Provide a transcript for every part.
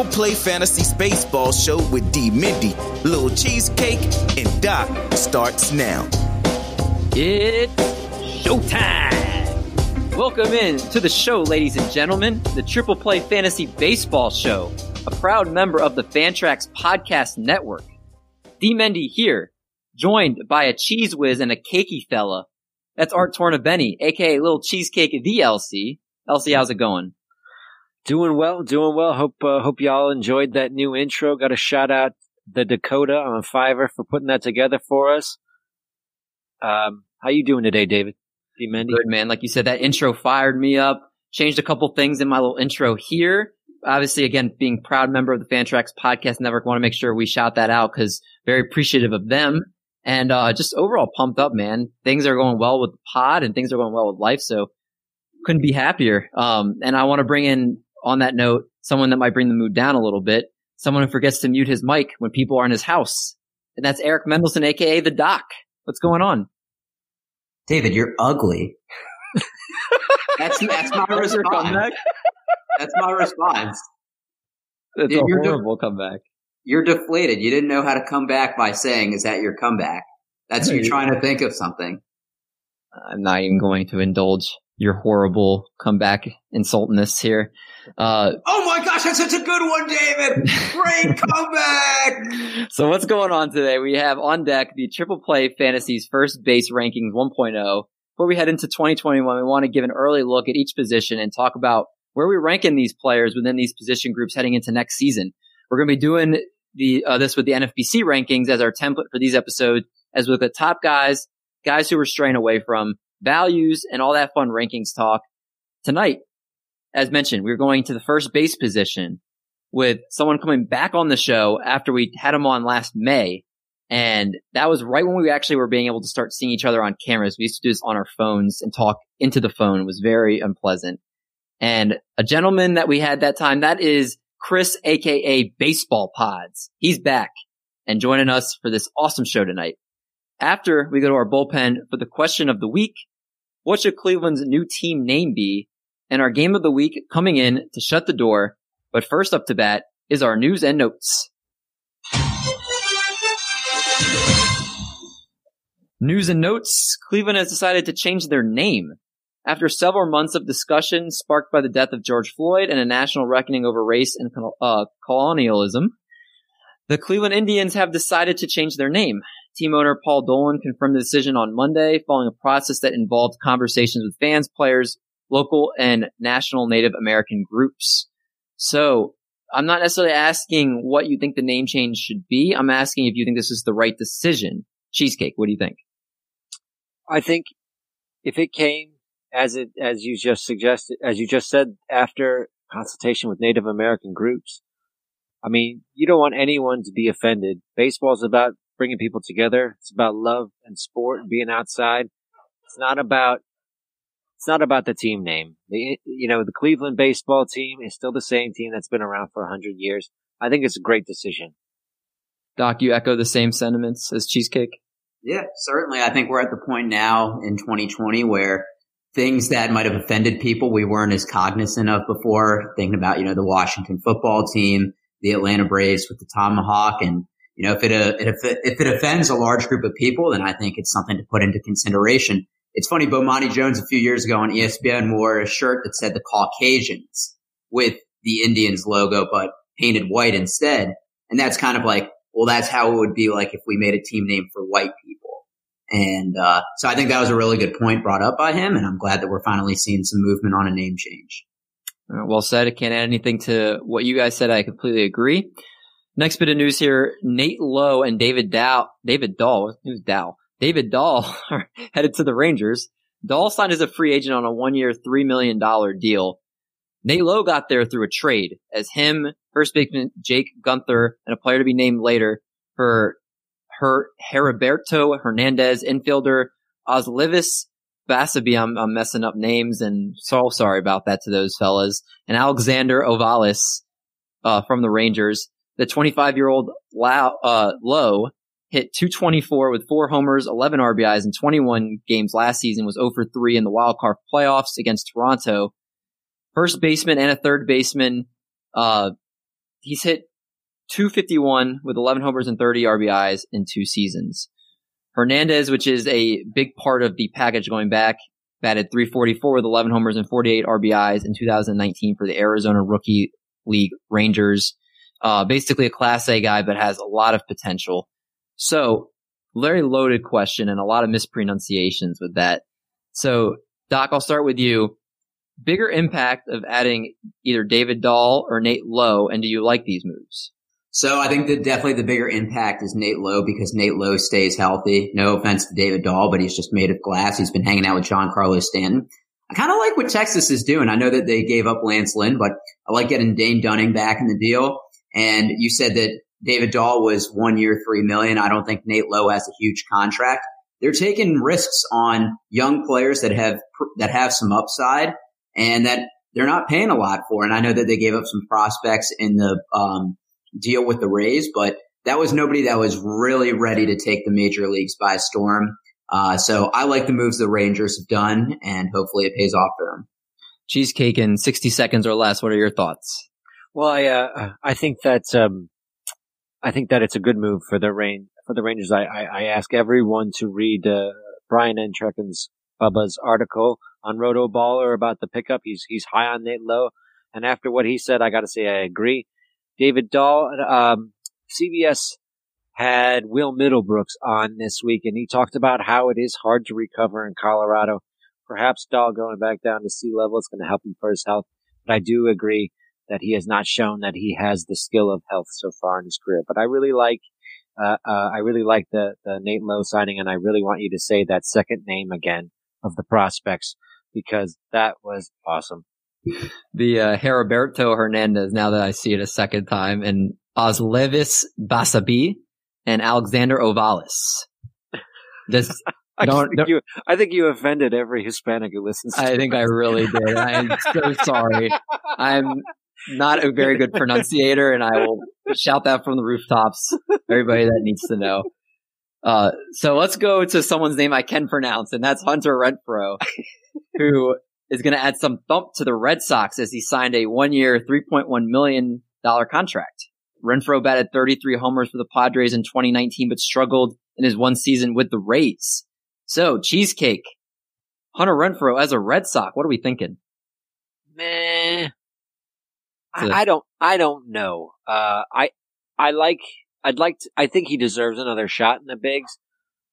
Triple Play Fantasy Baseball Show with D. Mendy, Little Cheesecake, and Doc starts now. It's showtime! Welcome in to the show, ladies and gentlemen, the Triple Play Fantasy Baseball Show, a proud member of the Fantrax Podcast Network. D. Mendy here, joined by a cheese whiz and a cakey fella. That's Art Tornabeni, aka Little Cheesecake the LC. LC, how's it going? Doing well, doing well. Hope uh, hope y'all enjoyed that new intro. Got a shout out the Dakota on Fiverr for putting that together for us. Um, how you doing today, David? Good man. Like you said, that intro fired me up. Changed a couple things in my little intro here. Obviously, again, being proud member of the Fantrax Podcast Network, want to make sure we shout that out because very appreciative of them and uh, just overall pumped up, man. Things are going well with the pod and things are going well with life, so couldn't be happier. Um, and I want to bring in on that note, someone that might bring the mood down a little bit, someone who forgets to mute his mic when people are in his house. And that's Eric Mendelson, aka the Doc. What's going on? David, you're ugly. that's that's my response. That's my response. That's a horrible de- comeback. You're deflated. You didn't know how to come back by saying, "Is that your comeback?" That's you trying to think of something. I'm not even going to indulge your horrible comeback insultness here. Uh, oh my gosh, that's such a good one, David! Great comeback! So what's going on today? We have on deck the Triple Play Fantasies First Base Rankings 1.0. Before we head into 2021, we want to give an early look at each position and talk about where we're ranking these players within these position groups heading into next season. We're going to be doing the uh, this with the NFBC rankings as our template for these episodes, as with the top guys, guys who we're straying away from, values, and all that fun rankings talk. Tonight, as mentioned, we are going to the first base position with someone coming back on the show after we had him on last May. And that was right when we actually were being able to start seeing each other on cameras. We used to do this on our phones and talk into the phone. It was very unpleasant. And a gentleman that we had that time, that is Chris, aka Baseball Pods. He's back and joining us for this awesome show tonight. After we go to our bullpen for the question of the week, what should Cleveland's new team name be? And our game of the week coming in to shut the door. But first up to bat is our news and notes. News and notes. Cleveland has decided to change their name. After several months of discussion sparked by the death of George Floyd and a national reckoning over race and uh, colonialism, the Cleveland Indians have decided to change their name. Team owner Paul Dolan confirmed the decision on Monday following a process that involved conversations with fans, players, local and national Native American groups. So I'm not necessarily asking what you think the name change should be. I'm asking if you think this is the right decision. Cheesecake, what do you think? I think if it came as it, as you just suggested, as you just said, after consultation with Native American groups, I mean, you don't want anyone to be offended. Baseball is about bringing people together. It's about love and sport and being outside. It's not about it's not about the team name. The, you know, the Cleveland baseball team is still the same team that's been around for 100 years. I think it's a great decision. Doc, you echo the same sentiments as Cheesecake? Yeah, certainly. I think we're at the point now in 2020 where things that might have offended people we weren't as cognizant of before, thinking about, you know, the Washington football team, the Atlanta Braves with the Tomahawk and you know, if it, uh, if it, if it offends a large group of people, then I think it's something to put into consideration. It's funny, Bomani Jones a few years ago on ESPN wore a shirt that said the Caucasians with the Indians logo, but painted white instead. And that's kind of like, well, that's how it would be like if we made a team name for white people. And, uh, so I think that was a really good point brought up by him. And I'm glad that we're finally seeing some movement on a name change. Well said. I can't add anything to what you guys said. I completely agree. Next bit of news here: Nate Lowe and David Dow, David Dahl, who's Dow? David Dahl are headed to the Rangers. Dahl signed as a free agent on a one-year, three million dollar deal. Nate Lowe got there through a trade, as him, first baseman Jake Guenther, and a player to be named later for her Heriberto Hernandez, infielder Ozlivis Basabe. I'm, I'm messing up names, and so sorry about that to those fellas. And Alexander Ovalis uh, from the Rangers the 25 year old uh, Lowe hit 224 with four homers, 11 RBIs in 21 games last season, was 0 for 3 in the wild card playoffs against Toronto. First baseman and a third baseman, uh, he's hit 251 with 11 homers and 30 RBIs in two seasons. Hernandez, which is a big part of the package going back, batted 344 with 11 homers and 48 RBIs in 2019 for the Arizona Rookie League Rangers. Uh, basically a class A guy, but has a lot of potential. So very loaded question and a lot of mispronunciations with that. So Doc, I'll start with you. Bigger impact of adding either David Dahl or Nate Lowe, and do you like these moves? So I think that definitely the bigger impact is Nate Lowe because Nate Lowe stays healthy. No offense to David Dahl, but he's just made of glass. He's been hanging out with Giancarlo Stanton. I kind of like what Texas is doing. I know that they gave up Lance Lynn, but I like getting Dane Dunning back in the deal. And you said that David Dahl was one year, three million. I don't think Nate Lowe has a huge contract. They're taking risks on young players that have, that have some upside and that they're not paying a lot for. And I know that they gave up some prospects in the, um, deal with the Rays, but that was nobody that was really ready to take the major leagues by storm. Uh, so I like the moves the Rangers have done, and hopefully it pays off for them. Cheesecake in 60 seconds or less. What are your thoughts? Well, I uh, I think that um, I think that it's a good move for the rain for the Rangers. I, I, I ask everyone to read uh, Brian Entrekin's Bubba's article on RotoBaller about the pickup. He's he's high on Nate Lowe, and after what he said, I got to say I agree. David Dahl, um, CBS had Will Middlebrooks on this week, and he talked about how it is hard to recover in Colorado. Perhaps Dahl going back down to sea level is going to help him for his health, but I do agree that he has not shown that he has the skill of health so far in his career. But I really like, uh, uh, I really like the the Nate Lowe signing, and I really want you to say that second name again of the prospects because that was awesome the uh, Heriberto Hernandez, now that I see it a second time, and Ozlevis Basabi and Alexander Ovalis. This I, don't, think you, I think you offended every Hispanic who listens. I think I really did. I am so sorry. I'm not a very good pronunciator, and I will shout that from the rooftops. Everybody that needs to know. Uh, so let's go to someone's name I can pronounce, and that's Hunter Renfroe, who is going to add some thump to the Red Sox as he signed a one year, $3.1 million contract. Renfroe batted 33 homers for the Padres in 2019, but struggled in his one season with the Rays. So, Cheesecake, Hunter Renfroe as a Red Sox, what are we thinking? Meh. I, I don't, I don't know. Uh, I, I like, I'd like to, I think he deserves another shot in the bigs,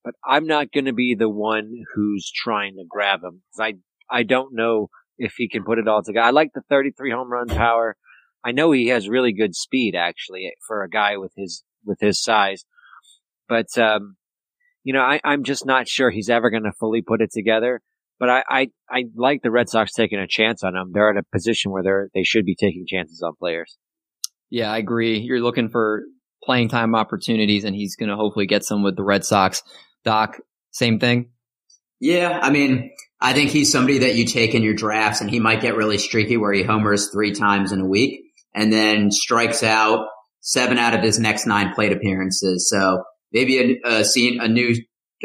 but I'm not going to be the one who's trying to grab him. I I don't know if he can put it all together. I like the 33 home run power. I know he has really good speed actually for a guy with his with his size, but um, you know I, I'm just not sure he's ever going to fully put it together. But I, I I like the Red Sox taking a chance on him. They're at a position where they're they should be taking chances on players. Yeah, I agree. You're looking for playing time opportunities, and he's going to hopefully get some with the Red Sox. Doc, same thing. Yeah, I mean, I think he's somebody that you take in your drafts and he might get really streaky where he homers three times in a week and then strikes out seven out of his next nine plate appearances. So maybe a, a scene, a new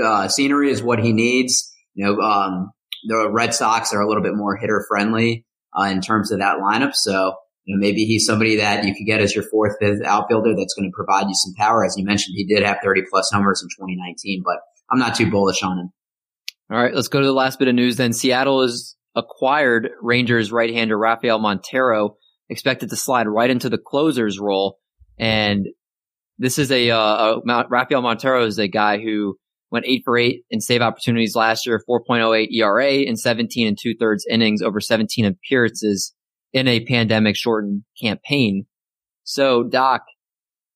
uh, scenery is what he needs. You know, um, the Red Sox are a little bit more hitter friendly uh, in terms of that lineup. So you know, maybe he's somebody that you could get as your fourth, fifth outfielder that's going to provide you some power. As you mentioned, he did have 30 plus homers in 2019, but I'm not too bullish on him. All right, let's go to the last bit of news then. Seattle has acquired Rangers right-hander Rafael Montero, expected to slide right into the closer's role. And this is a, uh, a Rafael Montero is a guy who went eight for eight in save opportunities last year, 4.08 ERA in 17 and two thirds innings over 17 appearances in a pandemic shortened campaign. So Doc,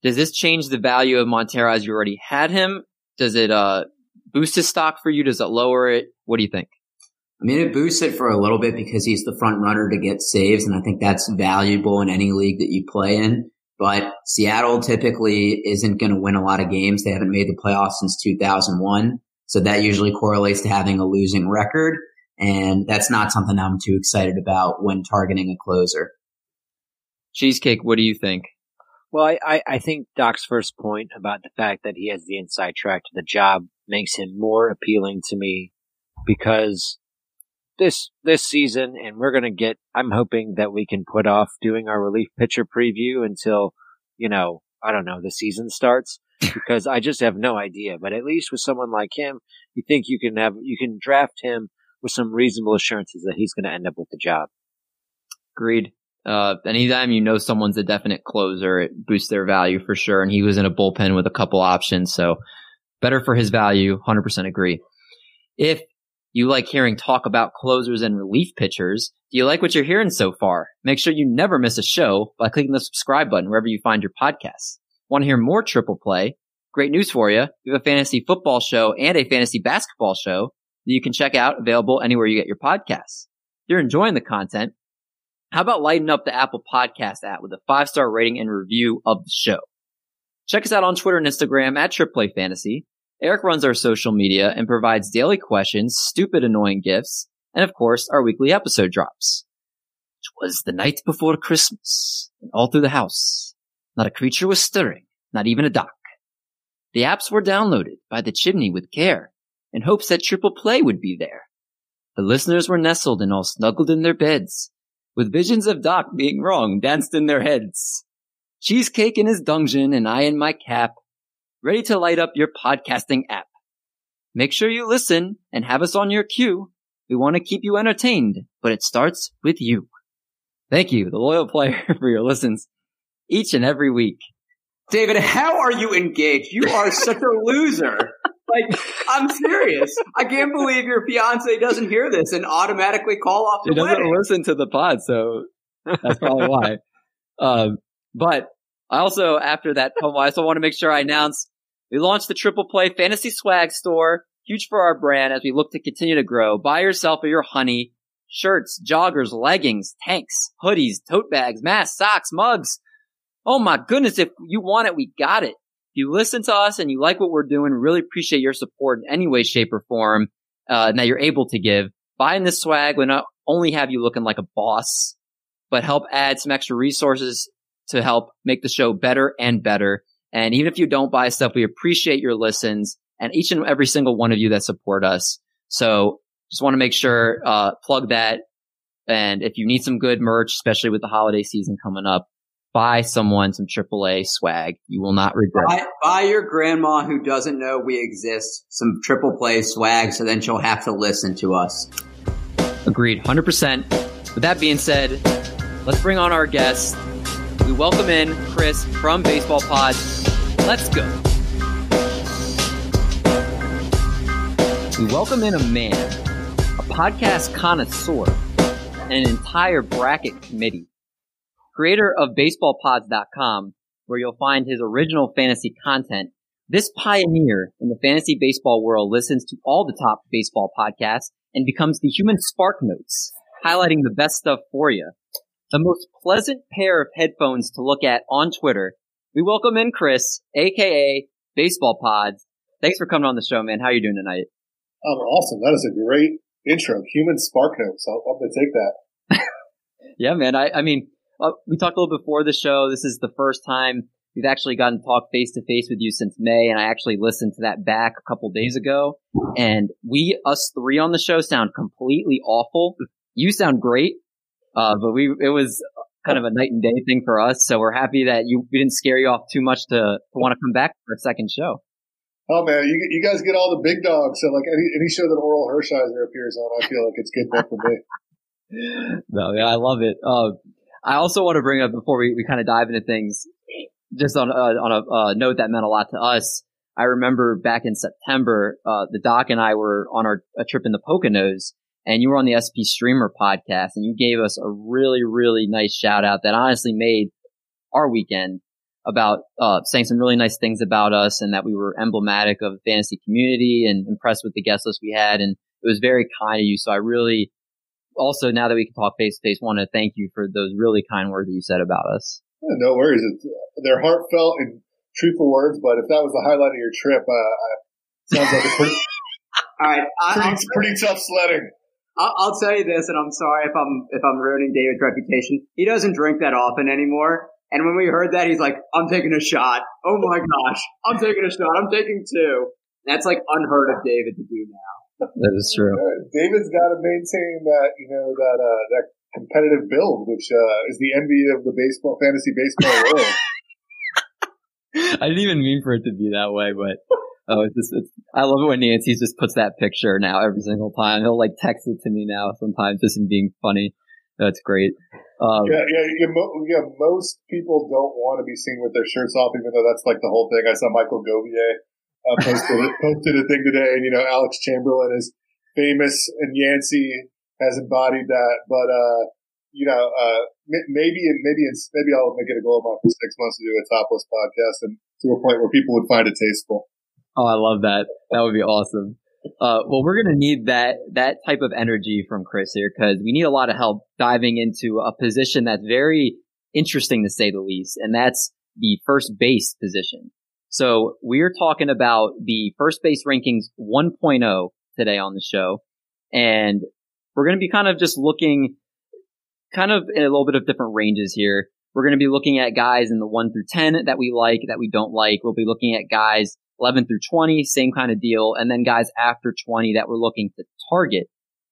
does this change the value of Montero as you already had him? Does it, uh, boost his stock for you? Does it lower it? What do you think? I mean, it boosts it for a little bit because he's the front runner to get saves, and I think that's valuable in any league that you play in. But Seattle typically isn't going to win a lot of games. They haven't made the playoffs since 2001. So that usually correlates to having a losing record. And that's not something I'm too excited about when targeting a closer. Cheesecake, what do you think? Well, I, I, I think Doc's first point about the fact that he has the inside track to the job makes him more appealing to me because this this season, and we're gonna get. I'm hoping that we can put off doing our relief pitcher preview until you know I don't know the season starts because I just have no idea. But at least with someone like him, you think you can have you can draft him with some reasonable assurances that he's going to end up with the job. Agreed. Uh, anytime you know someone's a definite closer, it boosts their value for sure. And he was in a bullpen with a couple options, so better for his value. 100% agree. If you like hearing talk about closers and relief pitchers, do you like what you're hearing so far? Make sure you never miss a show by clicking the subscribe button wherever you find your podcasts. Want to hear more triple play? Great news for you. We have a fantasy football show and a fantasy basketball show that you can check out available anywhere you get your podcasts. If you're enjoying the content, how about lighting up the Apple Podcast app with a five star rating and review of the show? Check us out on Twitter and Instagram at Triple Play Fantasy. Eric runs our social media and provides daily questions, stupid annoying gifts, and of course our weekly episode drops. was the night before Christmas, and all through the house, not a creature was stirring, not even a duck. The apps were downloaded by the chimney with care, in hopes that triple play would be there. The listeners were nestled and all snuggled in their beds, with visions of Doc being wrong danced in their heads. Cheesecake in his dungeon and I in my cap, ready to light up your podcasting app. Make sure you listen and have us on your queue. We want to keep you entertained, but it starts with you. Thank you, the loyal player, for your listens each and every week. David, how are you engaged? You are such a loser. Like, I'm serious. I can't believe your fiance doesn't hear this and automatically call off the She doesn't wedding. listen to the pod, so that's probably why. Um, but I also, after that poem, I also want to make sure I announce we launched the Triple Play Fantasy Swag Store. Huge for our brand as we look to continue to grow. Buy yourself or your honey shirts, joggers, leggings, tanks, hoodies, tote bags, masks, socks, mugs. Oh my goodness, if you want it, we got it. If you listen to us and you like what we're doing, really appreciate your support in any way, shape, or form uh, and that you're able to give. Buying this swag will not only have you looking like a boss, but help add some extra resources to help make the show better and better. And even if you don't buy stuff, we appreciate your listens and each and every single one of you that support us. So just want to make sure, uh, plug that. And if you need some good merch, especially with the holiday season coming up, buy someone some AAA swag. You will not regret it. Buy, buy your grandma who doesn't know we exist some triple play swag so then she'll have to listen to us. Agreed, 100%. With that being said, let's bring on our guest. We welcome in Chris from Baseball Pod. Let's go. We welcome in a man, a podcast connoisseur, and an entire bracket committee. Creator of BaseballPods.com, where you'll find his original fantasy content. This pioneer in the fantasy baseball world listens to all the top baseball podcasts and becomes the human spark notes, highlighting the best stuff for you. The most pleasant pair of headphones to look at on Twitter. We welcome in Chris, aka Baseball Pods. Thanks for coming on the show, man. How are you doing tonight? Oh, awesome. That is a great intro. Human spark notes. I'll, I'm going to take that. Yeah, man. I, I mean, uh, we talked a little before the show. This is the first time we've actually gotten to talk face to face with you since May, and I actually listened to that back a couple days ago. And we, us three on the show, sound completely awful. You sound great, uh, but we it was kind of a night and day thing for us. So we're happy that you we didn't scare you off too much to, to want to come back for a second show. Oh man, you, you guys get all the big dogs. So like any, any show that Orel Hershiser appears on, I feel like it's good enough for me. No, yeah, I love it. Uh, I also want to bring up before we, we kind of dive into things, just on uh, on a uh, note that meant a lot to us. I remember back in September, uh, the doc and I were on our a trip in the Poconos, and you were on the SP Streamer podcast, and you gave us a really really nice shout out that honestly made our weekend about uh, saying some really nice things about us and that we were emblematic of the fantasy community and impressed with the guest list we had, and it was very kind of you. So I really also now that we can talk face to face, want to thank you for those really kind words that you said about us. Yeah, no worries. It's, they're heartfelt and truthful words, but if that was the highlight of your trip, uh, uh, sounds like a pretty, All right, I, pretty, I'll, pretty tough sledding. I'll, I'll tell you this, and I'm sorry if I'm if I'm ruining David's reputation. He doesn't drink that often anymore. And when we heard that, he's like, "I'm taking a shot. Oh my gosh, I'm taking a shot. I'm taking two. That's like unheard of David to do now. That is true. Uh, David's got to maintain that, you know, that uh, that competitive build, which uh, is the envy of the baseball fantasy baseball world. I didn't even mean for it to be that way, but oh, it's just it's, I love it when Nancy just puts that picture now every single time. He'll like text it to me now sometimes just in being funny. That's great. Um, yeah, yeah, yeah, mo- yeah. Most people don't want to be seen with their shirts off, even though that's like the whole thing. I saw Michael Govier uh, posted posted a thing today, and you know Alex Chamberlain is famous, and Yancey has embodied that. But uh, you know, uh, maybe maybe maybe I'll make it a goal of mine for six months to do a topless podcast, and to a point where people would find it tasteful. Oh, I love that. That would be awesome. Uh, well, we're going to need that, that type of energy from Chris here because we need a lot of help diving into a position that's very interesting to say the least. And that's the first base position. So we're talking about the first base rankings 1.0 today on the show. And we're going to be kind of just looking kind of in a little bit of different ranges here. We're going to be looking at guys in the 1 through 10 that we like, that we don't like. We'll be looking at guys 11 through 20, same kind of deal. And then guys after 20 that we're looking to target.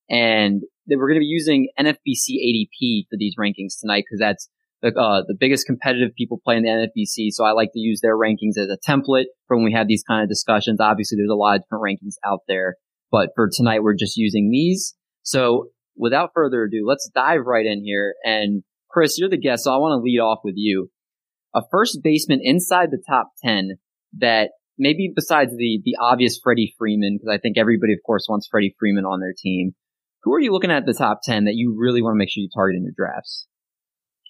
And that we're going to be using NFBC ADP for these rankings tonight because that's the, uh, the biggest competitive people play in the NFBC. So I like to use their rankings as a template for when we have these kind of discussions. Obviously, there's a lot of different rankings out there, but for tonight, we're just using these. So without further ado, let's dive right in here. And Chris, you're the guest, so I want to lead off with you. A first baseman inside the top 10 that maybe besides the the obvious Freddie Freeman, because I think everybody, of course, wants Freddie Freeman on their team. Who are you looking at the top ten that you really want to make sure you target in your drafts?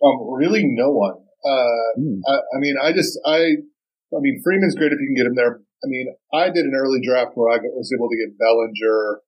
Um, really, no one. Uh, mm. I, I, mean, I just, I, I mean, Freeman's great if you can get him there. I mean, I did an early draft where I was able to get Bellinger,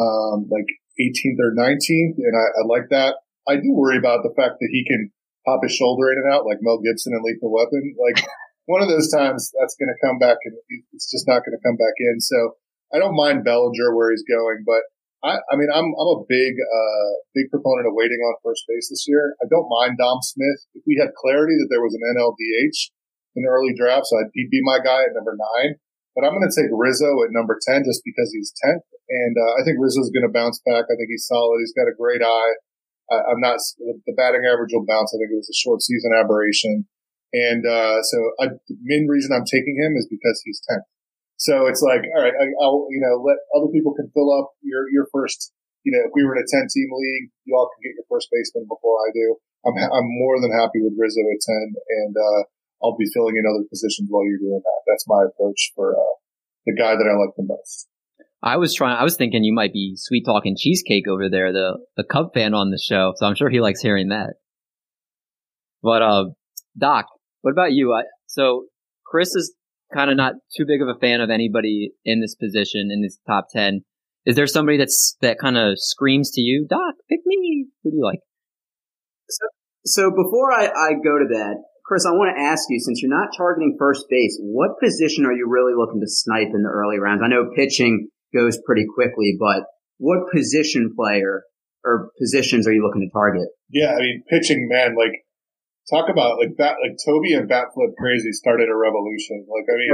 um, like 18th or 19th, and I, I like that. I do worry about the fact that he can pop his shoulder in and out like Mel Gibson and Lethal Weapon. Like, one of those times that's going to come back and it's just not going to come back in. So I don't mind Bellinger where he's going, but I, I mean, I'm, I'm a big, uh, big proponent of waiting on first base this year. I don't mind Dom Smith. If we had clarity that there was an NLDH in early drafts, I'd, he'd be my guy at number nine. But I'm going to take Rizzo at number 10 just because he's 10th. And uh, I think Rizzo's going to bounce back. I think he's solid. He's got a great eye. I'm not, the batting average will bounce. I think it was a short season aberration. And, uh, so I, the main reason I'm taking him is because he's 10th. So it's like, all right, I, will you know, let other people can fill up your, your first, you know, if we were in a 10 team league, you all can get your first baseman before I do. I'm, I'm more than happy with Rizzo at 10 and, uh, I'll be filling in other positions while you're doing that. That's my approach for, uh, the guy that I like the most. I was trying, I was thinking you might be sweet talking cheesecake over there, the, the Cub fan on the show. So I'm sure he likes hearing that. But, uh, Doc, what about you? I, so Chris is kind of not too big of a fan of anybody in this position in this top 10. Is there somebody that's, that kind of screams to you, Doc, pick me? Who do you like? So, so before I, I go to that, Chris, I want to ask you, since you're not targeting first base, what position are you really looking to snipe in the early rounds? I know pitching goes pretty quickly, but what position player or positions are you looking to target? Yeah, I mean, pitching, man, like Talk about like bat, like Toby and Batflip Crazy started a revolution. Like I mean,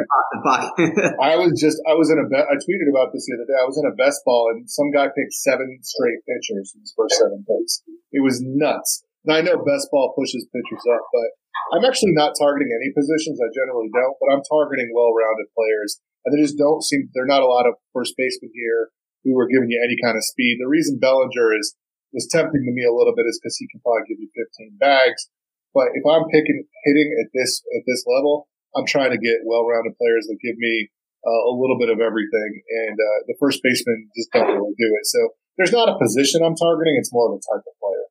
I was just I was in a bet. I tweeted about this the other day. I was in a best ball and some guy picked seven straight pitchers in his first seven picks. It was nuts. Now I know best ball pushes pitchers up, but I'm actually not targeting any positions. I generally don't, but I'm targeting well-rounded players, and they just don't seem. There are not a lot of first basemen here who are giving you any kind of speed. The reason Bellinger is was tempting to me a little bit is because he can probably give you 15 bags. But if I'm picking hitting at this at this level, I'm trying to get well-rounded players that give me uh, a little bit of everything, and uh, the first baseman just don't really do it. So there's not a position I'm targeting; it's more of a type of player.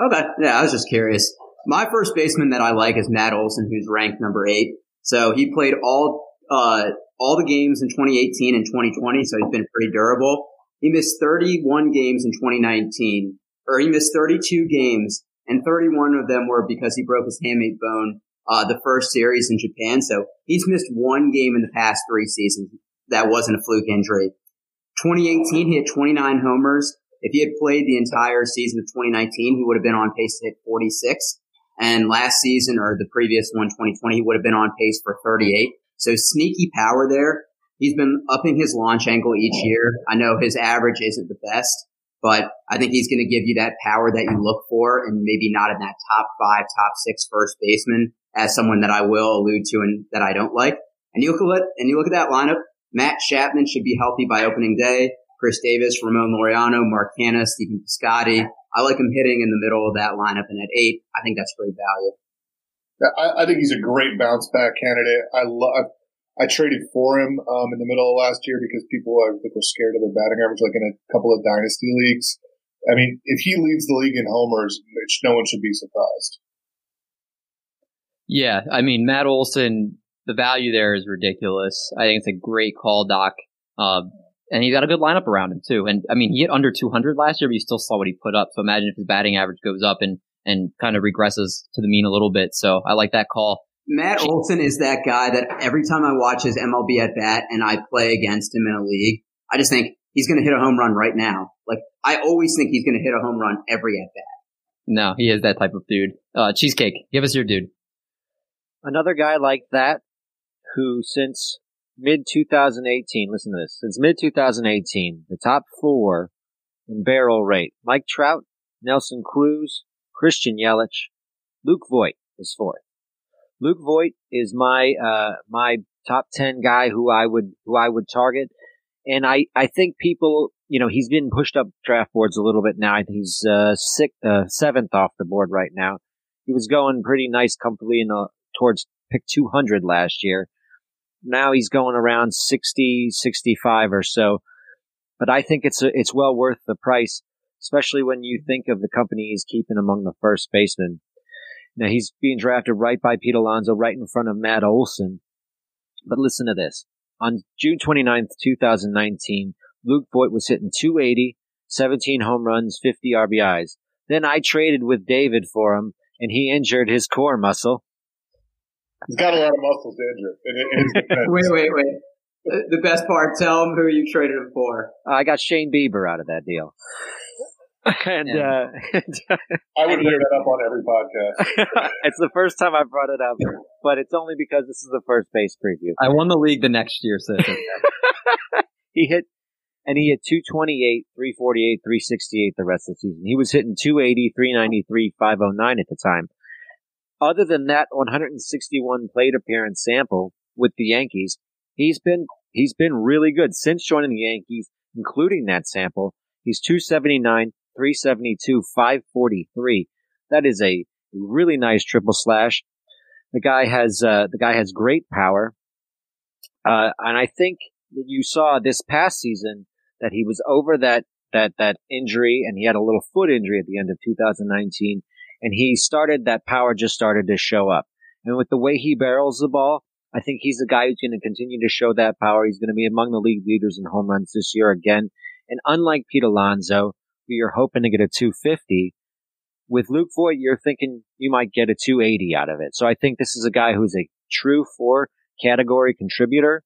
Okay, yeah, I was just curious. My first baseman that I like is Matt Olson, who's ranked number eight. So he played all uh, all the games in 2018 and 2020, so he's been pretty durable. He missed 31 games in 2019, or he missed 32 games and 31 of them were because he broke his hamate bone uh, the first series in Japan. So he's missed one game in the past three seasons. That wasn't a fluke injury. 2018, he had 29 homers. If he had played the entire season of 2019, he would have been on pace to hit 46. And last season, or the previous one, 2020, he would have been on pace for 38. So sneaky power there. he's been upping his launch angle each year. I know his average isn't the best, but I think he's going to give you that power that you look for and maybe not in that top five, top six first baseman as someone that I will allude to and that I don't like. And you look at, and you look at that lineup, Matt Chapman should be healthy by opening day. Khris Davis, Ramon Laureano, Mark Canha, Stephen Piscotty. I like him hitting in the middle of that lineup and at eight, I think that's great value. I, I think he's a great bounce back candidate. I love, I traded for him um, in the middle of last year because people I think were scared of their batting average, like in a couple of dynasty leagues. I mean, if he leads the league in homers, no one should be surprised. Yeah, I mean Matt Olson, the value there is ridiculous. I think it's a great call, Doc. Uh, and he's got a good lineup around him too. And I mean, he hit under 200 last year, but you still saw what he put up. So imagine if his batting average goes up and and kind of regresses to the mean a little bit. So I like that call. Matt Olson is that guy that every time I watch his MLB at bat and I play against him in a league, I just think he's going to hit a home run right now. Like I always think he's going to hit a home run every at bat. No, he is that type of dude. Uh, cheesecake, give us your dude. Another guy like that who since mid 2018, listen to this, since mid 2018, the top four in barrel rate, Mike Trout, Nelson Cruz, Christian Yelich, Luke Voit is fourth. Luke Voit is my uh, my top ten guy who I would who I would target, and I I think people you know he's been pushed up draft boards a little bit now. I think he's uh, sixth, uh, seventh off the board right now. He was going pretty nice, comfortably in the, towards pick 200 last year. Now he's going around 60, 65 or so. But I think it's a, it's well worth the price, especially when you think of the company he's keeping among the first basemen. Now he's being drafted right by Pete Alonso, right in front of Matt Olson. But listen to this. On June 29th, 2019, Luke Voit was hitting 280, 17 home runs, 50 RBIs. Then I traded with David for him, and he injured his core muscle. He's got a lot of muscles to injure. wait, wait, wait. The best part, tell him who you traded him for. I got Shane Bieber out of that deal. and uh, I would bring that up on every podcast. it's the first time I brought it up, but it's only because this is the first base preview. I won the league the next year, so he hit and he hit 228, 348, 368 the rest of the season. He was hitting 280, 393, 509 at the time. Other than that 161 plate appearance sample with the Yankees, he's been he's been really good since joining the Yankees, including that sample. He's 279, 372, 543. That is a really nice triple slash. The guy has uh, the guy has great power, uh, and I think that you saw this past season that he was over that that that injury, and he had a little foot injury at the end of 2019, and he started that power just started to show up. And with the way he barrels the ball, I think he's the guy who's going to continue to show that power. He's going to be among the league leaders in home runs this year again. And unlike Pete Alonso, you're hoping to get a 250, with Luke Voit, you're thinking you might get a 280 out of it. So I think this is a guy who's a true four category contributor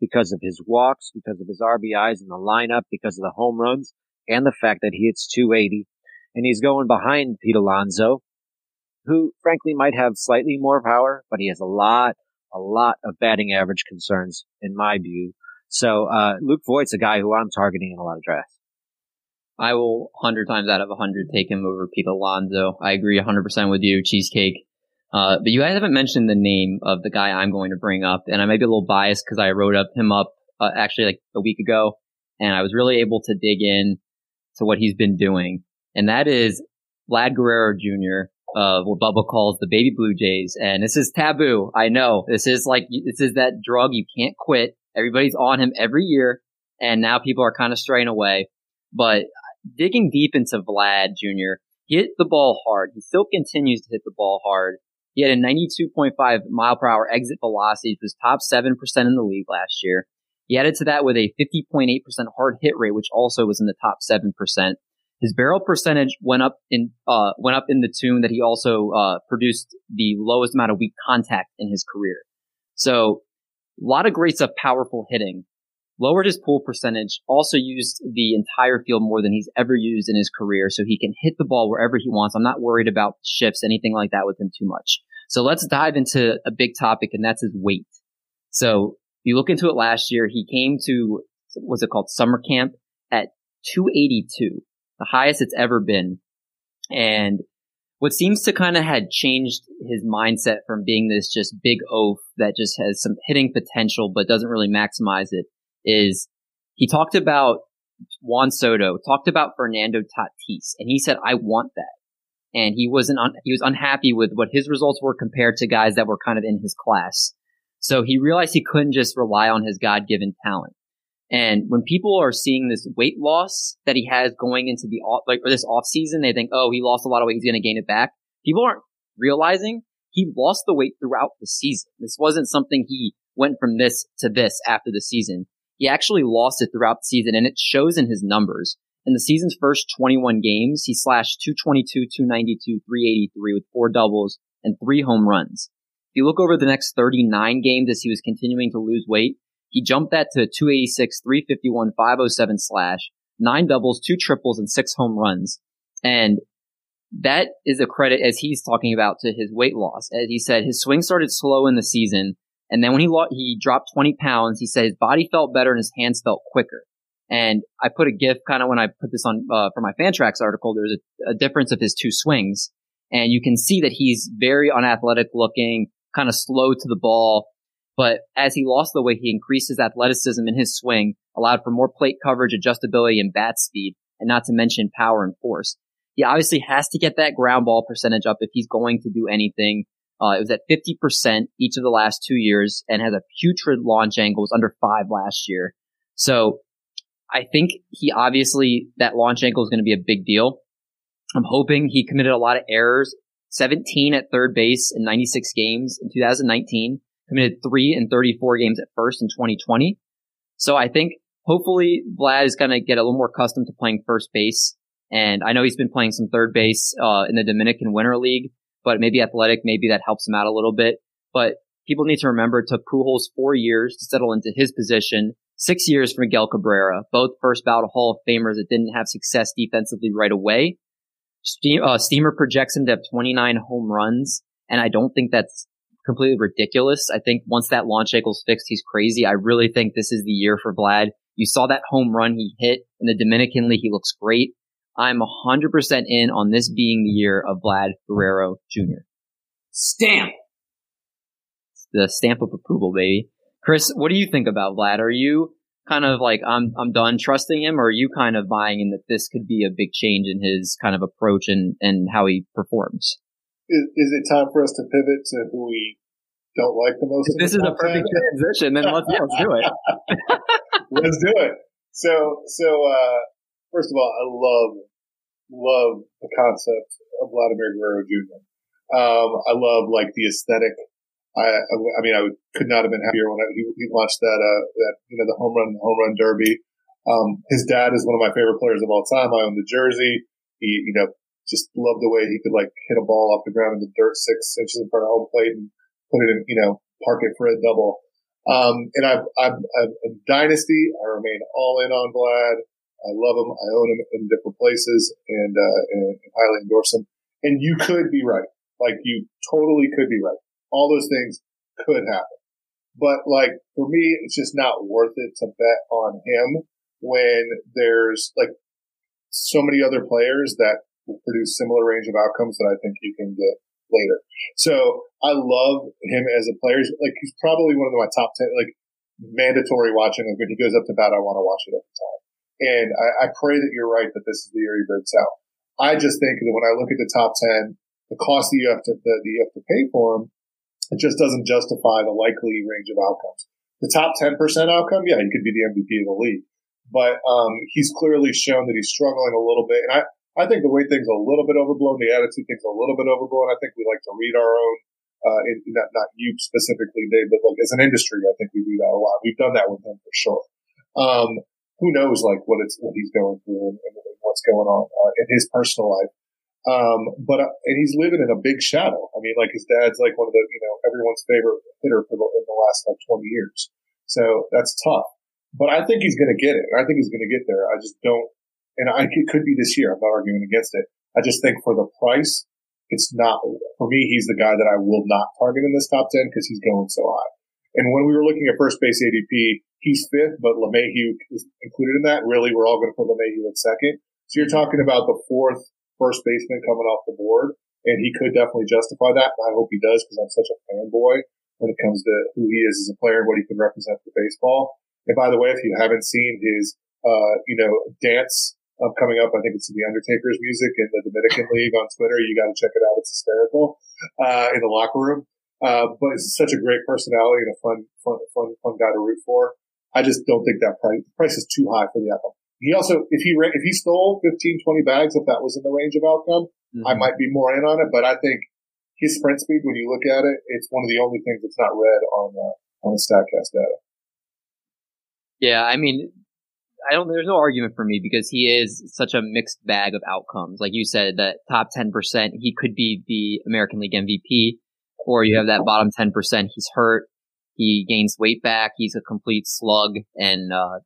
because of his walks, because of his RBIs in the lineup, because of the home runs, and the fact that he hits 280. And he's going behind Pete Alonso, who frankly might have slightly more power, but he has a lot, a lot of batting average concerns in my view. So, uh, Luke Voit's a guy who I'm targeting in a lot of drafts. I will 100 times out of 100 take him over Pete Alonso. I agree 100% with you, Cheesecake. Uh, but you guys haven't mentioned the name of the guy I'm going to bring up, and I may be a little biased because I wrote up him up uh, actually like a week ago, and I was really able to dig in to what he's been doing, and that is Vlad Guerrero Jr. of what Bubba calls the baby Blue Jays, and this is taboo. I know this is like this is that drug you can't quit. Everybody's on him every year, and now people are kind of straying away. But digging deep into Vlad Jr., he hit the ball hard. He still continues to hit the ball hard. He had a 92.5 mile per hour exit velocity, which was top 7% in the league last year. He added to that with a 50.8% hard hit rate, which also was in the top 7%. His barrel percentage went up in, uh, went up in the tune that he also, uh, produced the lowest amount of weak contact in his career. So a lot of great stuff, powerful hitting lowered his pull percentage, also used the entire field more than he's ever used in his career. So he can hit the ball wherever he wants. I'm not worried about shifts, anything like that with him too much. So let's dive into a big topic and that's his weight. So you look into it last year, he came to, was it called summer camp at 282, the highest it's ever been. And what seems to kind of had changed his mindset from being this just big oaf that just has some hitting potential but doesn't really maximize it is he talked about Juan Soto, talked about Fernando Tatis, and he said, I want that. And he wasn't, un- he was unhappy with what his results were compared to guys that were kind of in his class. So he realized he couldn't just rely on his God given talent. And when people are seeing this weight loss that he has going into the off, like, or this off season, they think, oh, he lost a lot of weight. He's going to gain it back. People aren't realizing he lost the weight throughout the season. This wasn't something he went from this to this after the season. He actually lost it throughout the season and it shows in his numbers. In the season's first 21 games, he slashed 222, 292, 383 with four doubles and three home runs. If you look over the next 39 games as he was continuing to lose weight, he jumped that to 286, 351, 507 slash, nine doubles, two triples, and six home runs. And that is a credit as he's talking about to his weight loss. As he said, his swing started slow in the season. And then when he lo- he dropped 20 pounds, he said his body felt better and his hands felt quicker. And I put a GIF kind of when I put this on uh, for my Fantrax article. There's a, a difference of his two swings, and you can see that he's very unathletic looking, kind of slow to the ball. But as he lost the weight, he increased his athleticism in his swing, allowed for more plate coverage, adjustability, and bat speed, and not to mention power and force. He obviously has to get that ground ball percentage up if he's going to do anything. Uh, it was at 50% each of the last two years and has a putrid launch angle. Was under five last year. So I think he obviously, that launch angle is going to be a big deal. I'm hoping he committed a lot of errors. 17 at third base in 96 games in 2019 committed three in 34 games at first in 2020. So I think hopefully Vlad is going to get a little more accustomed to playing first base. And I know he's been playing some third base, uh, in the Dominican Winter League, but maybe athletic, maybe that helps him out a little bit. But people need to remember it took Pujols four years to settle into his position, six years for Miguel Cabrera, both first ballot Hall of Famers that didn't have success defensively right away. uh, Steamer projects him to have 29 home runs, and I don't think that's completely ridiculous. I think once that launch angle's fixed, he's crazy. I really think this is the year for Vlad. You saw that home run he hit in the Dominican League. He looks great. I'm 100% in on this being the year of Vlad Guerrero Jr. Stamp. The stamp of approval, baby. Chris, what do you think about Vlad? Are you kind of like, I'm, I'm done trusting him, or are you kind of buying in that this could be a big change in his kind of approach and, and how he performs? is, is it time for us to pivot to who we don't like the most? If this is a perfect 10? transition, then let's, yeah, let's do it. let's do it. So, so, uh, first of all, I love, love the concept of Vladimir Guerrero Jr. Um, I love like the aesthetic. I, I mean, I could not have been happier when I, he, he launched that, uh, that, you know, the home run, home run derby. Um, his dad is one of my favorite players of all time. I own the jersey. He, you know, just loved the way he could like hit a ball off the ground in the dirt six inches in front of home plate and put it in, you know, park it for a double. Um, and I've, I've, I've a dynasty. I remain all in on Vlad. I love him. I own him in different places and, uh, and highly endorse him. And you could be right. Like you totally could be right. All those things could happen. But like for me, it's just not worth it to bet on him when there's like so many other players that produce similar range of outcomes that I think you can get later. So I love him as a player. Like he's probably one of my top ten, like mandatory watching. Like when he goes up to bat, I want to watch it every time. And I, I pray that you're right that this is the year he breaks out. I just think that when I look at the top ten, the cost that you have to that you have to pay for him, it just doesn't justify the likely range of outcomes. The top ten percent outcome, yeah, he could be the MVP of the league, but um, he's clearly shown that he's struggling a little bit. And I, I think the way things are a little bit overblown, the attitude things are a little bit overblown. I think we like to read our own, uh, in, not, not you specifically, Dave, but like as an industry, I think we do that a lot. We've done that with him for sure. Um, who knows like what it's, what he's going through and, and what's going on uh, in his personal life. Um, but, uh, and he's living in a big shadow. I mean, like his dad's like one of the, you know, everyone's favorite hitter for the, in the last like 20 years. So that's tough. But I think he's going to get it. I think he's going to get there. I just don't and I, it could be this year. I'm not arguing against it. I just think for the price, it's not, for me, he's the guy that I will not target in this top 10 because he's going so high. And when we were looking at first base ADP, he's fifth, but LeMahieu is included in that. Really, we're all going to put LeMahieu at second. So you're talking about the fourth first baseman coming off the board, and he could definitely justify that. I hope he does because I'm such a fanboy when it comes to who he is as a player and what he can represent for baseball. And by the way, if you haven't seen his, uh, you know, dance coming up, I think it's the Undertaker's music in the Dominican League on Twitter. You got to check it out. It's hysterical, uh, in the locker room. Uh, but he's such a great personality and a fun, fun, fun, fun guy to root for. I just don't think that price, price is too high for the outcome. He also, if he, if he stole 15, 20 bags, if that was in the range of outcome, mm-hmm. I might be more in on it, but I think his sprint speed, when you look at it, it's one of the only things that's not read on, uh, on the StatCast data. Yeah. I mean, I don't, there's no argument for me because he is such a mixed bag of outcomes. Like you said, that top 10%, he could be the American League MVP, or you have that bottom 10%, he's hurt. He gains weight back. He's a complete slug and, uh,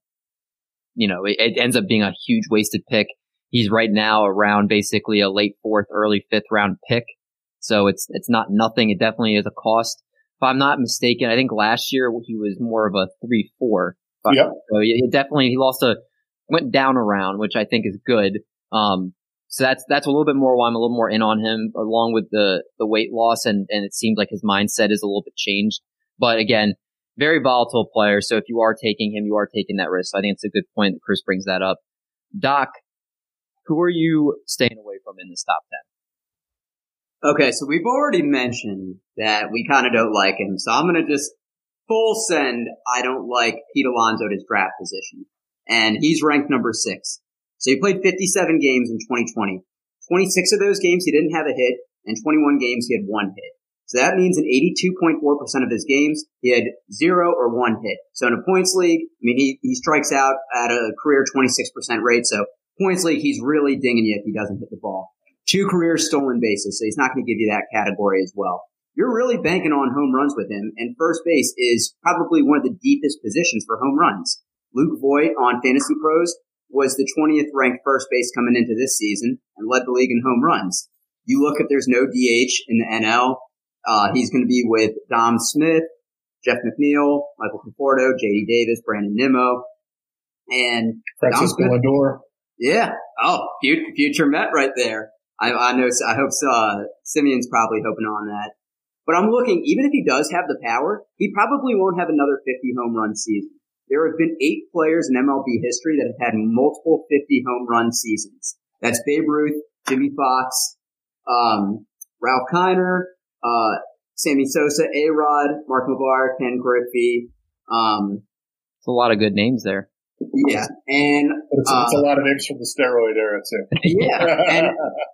you know, it, it, ends up being a huge wasted pick. He's right now around basically a late fourth, early fifth round pick. So it's, it's not nothing. It definitely is a cost. If I'm not mistaken, I think last year he was more of a three, four. Yeah. So it definitely, he lost a, went down around, which I think is good. Um, so that's, that's a little bit more why I'm a little more in on him along with the, the weight loss. And, and it seems like his mindset is a little bit changed. But again, very volatile player. So if you are taking him, you are taking that risk. So I think it's a good point that Chris brings that up. Doc, who are you staying away from in this top 10? Okay, so we've already mentioned that we kind of don't like him. So I'm going to just full send I don't like Pete Alonso at his draft position. And he's ranked number six. So he played 57 games in 2020. 26 of those games he didn't have a hit, and 21 games he had one hit. So that means in 82.4% of his games, he had zero or one hit. So in a points league, I mean, he, he strikes out at a career 26% rate. So points league, he's really dinging you if he doesn't hit the ball. Two career stolen bases. So he's not going to give you that category as well. You're really banking on home runs with him. And first base is probably one of the deepest positions for home runs. Luke Voit on Fantasy Pros was the 20th ranked first base coming into this season and led the league in home runs. You look if there's no DH in the NL. Uh, he's going to be with Dom Smith, Jeff McNeil, Michael Conforto, JD Davis, Brandon Nimmo, and Francisco Lindor. Yeah. Oh, future, future Met right there. I, I know. I hope uh, Simeon's probably hoping on that. But I'm looking. Even if he does have the power, he probably won't have another 50 home run season. There have been eight players in MLB history that have had multiple 50 home run seasons. That's Babe Ruth, Jimmie Foxx, um, Ralph Kiner, uh, Sammy Sosa, A Rod, Mark McGwire, Ken Griffey. Um, it's a lot of good names there. Yeah, and it's, uh, it's, a lot of names from the steroid era too. yeah, and,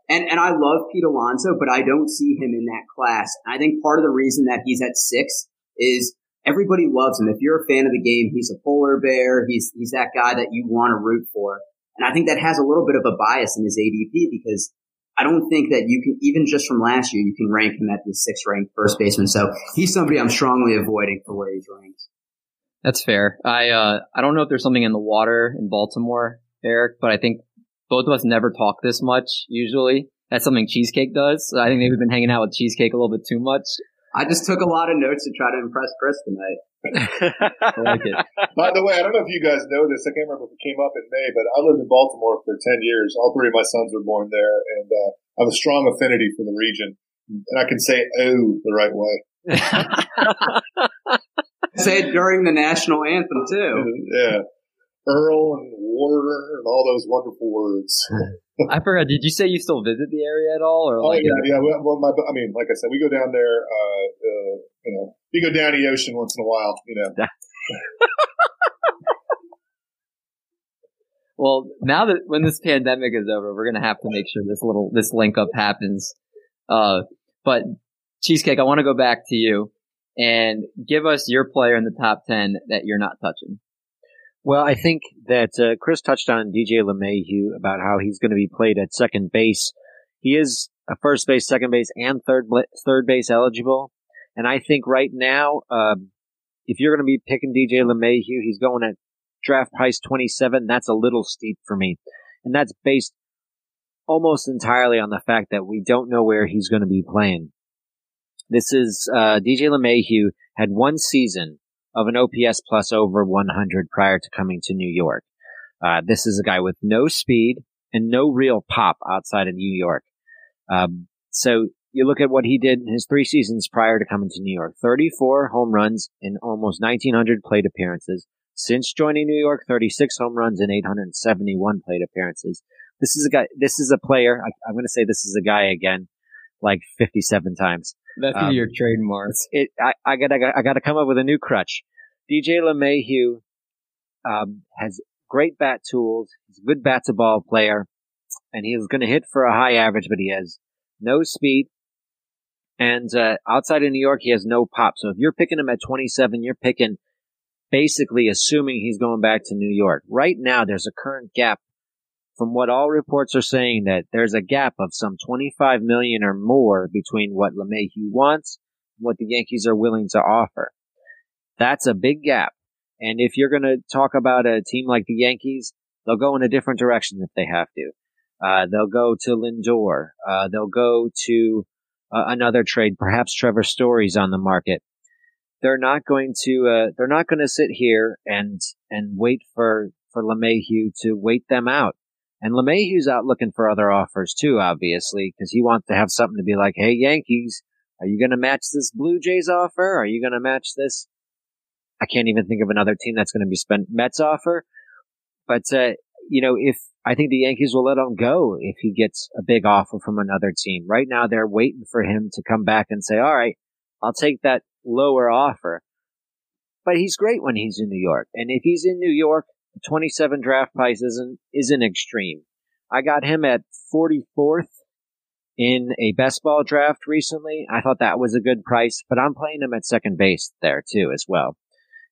and and I love Pete Alonso, but I don't see him in that class. I think part of the reason that he's at six is everybody loves him. If you're a fan of the game, he's a polar bear. He's he's that guy that you want to root for, and I think that has a little bit of a bias in his ADP because I don't think that you can, even just from last year, you can rank him at the sixth ranked first baseman. So he's somebody I'm strongly avoiding for where he's ranked. That's fair. I, uh, I don't know if there's something in the water in Baltimore, Eric, but I think both of us never talk this much usually. That's something Cheesecake does. I think maybe we've been hanging out with Cheesecake a little bit too much. I just took a lot of notes to try to impress Chris tonight. I like it. By the way, I don't know if you guys know this. I can't remember if it came up in May, but I lived in Baltimore for 10 years. All three of my sons were born there, and uh, I have a strong affinity for the region. And I can say "oh" the right way. say it during the national anthem, too. Yeah. Earl and water and all those wonderful words. I forgot. Did you say you still visit the area at all? Or oh like yeah, yeah. Well, my, I mean, like I said, we go down there. Uh, uh, you know, we go down the ocean once in a while. You know. well, now that when this pandemic is over, we're gonna have to make sure this little this link up happens. Uh, but cheesecake, I want to go back to you and give us your player in the top ten that you're not touching. Well, I think that uh, Chris touched on DJ LeMahieu about how he's going to be played at second base. He is a first base, second base, and third third base eligible. And I think right now, um, if you're going to be picking DJ LeMahieu, he's going at draft price 27. That's a little steep for me. And that's based almost entirely on the fact that we don't know where he's going to be playing. This is, uh, DJ LeMahieu had one season of an OPS plus over 100 prior to coming to New York. Uh, this is a guy with no speed and no real pop outside of New York. Um, so you look at what he did in his three seasons prior to coming to New York 34 home runs in almost 1,900 plate appearances. Since joining New York, 36 home runs and 871 plate appearances. This is a guy, this is a player. I, am going to say this is a guy again, like 57 times. That's um, your trademark. It, I, I gotta, I gotta come up with a new crutch. DJ LeMahieu, um, has great bat tools. He's a good bat to ball player and he's going to hit for a high average, but he has no speed. And, uh, outside of New York, he has no pop. So if you're picking him at 27, you're picking basically assuming he's going back to New York. Right now, there's a current gap from what all reports are saying that there's a gap of some 25 million or more between what LeMahieu wants and what the Yankees are willing to offer. That's a big gap. And if you're going to talk about a team like the Yankees, they'll go in a different direction if they have to. Uh, they'll go to Lindor. Uh, they'll go to uh, another trade. Perhaps Trevor Story's on the market. They're not going to. Uh, they're not going to sit here and and wait for for LeMahieu to wait them out. And LeMahieu's out looking for other offers too, obviously, because he wants to have something to be like, "Hey, Yankees, are you going to match this Blue Jays offer? Are you going to match this?" I can't even think of another team that's going to be spent Mets offer. But uh, you know, if I think the Yankees will let him go if he gets a big offer from another team. Right now, they're waiting for him to come back and say, all right, I'll take that lower offer. But he's great when he's in New York. And if he's in New York, 27 draft price isn't, isn't extreme. I got him at 44th in a best ball draft recently. I thought that was a good price, but I'm playing him at second base there too as well.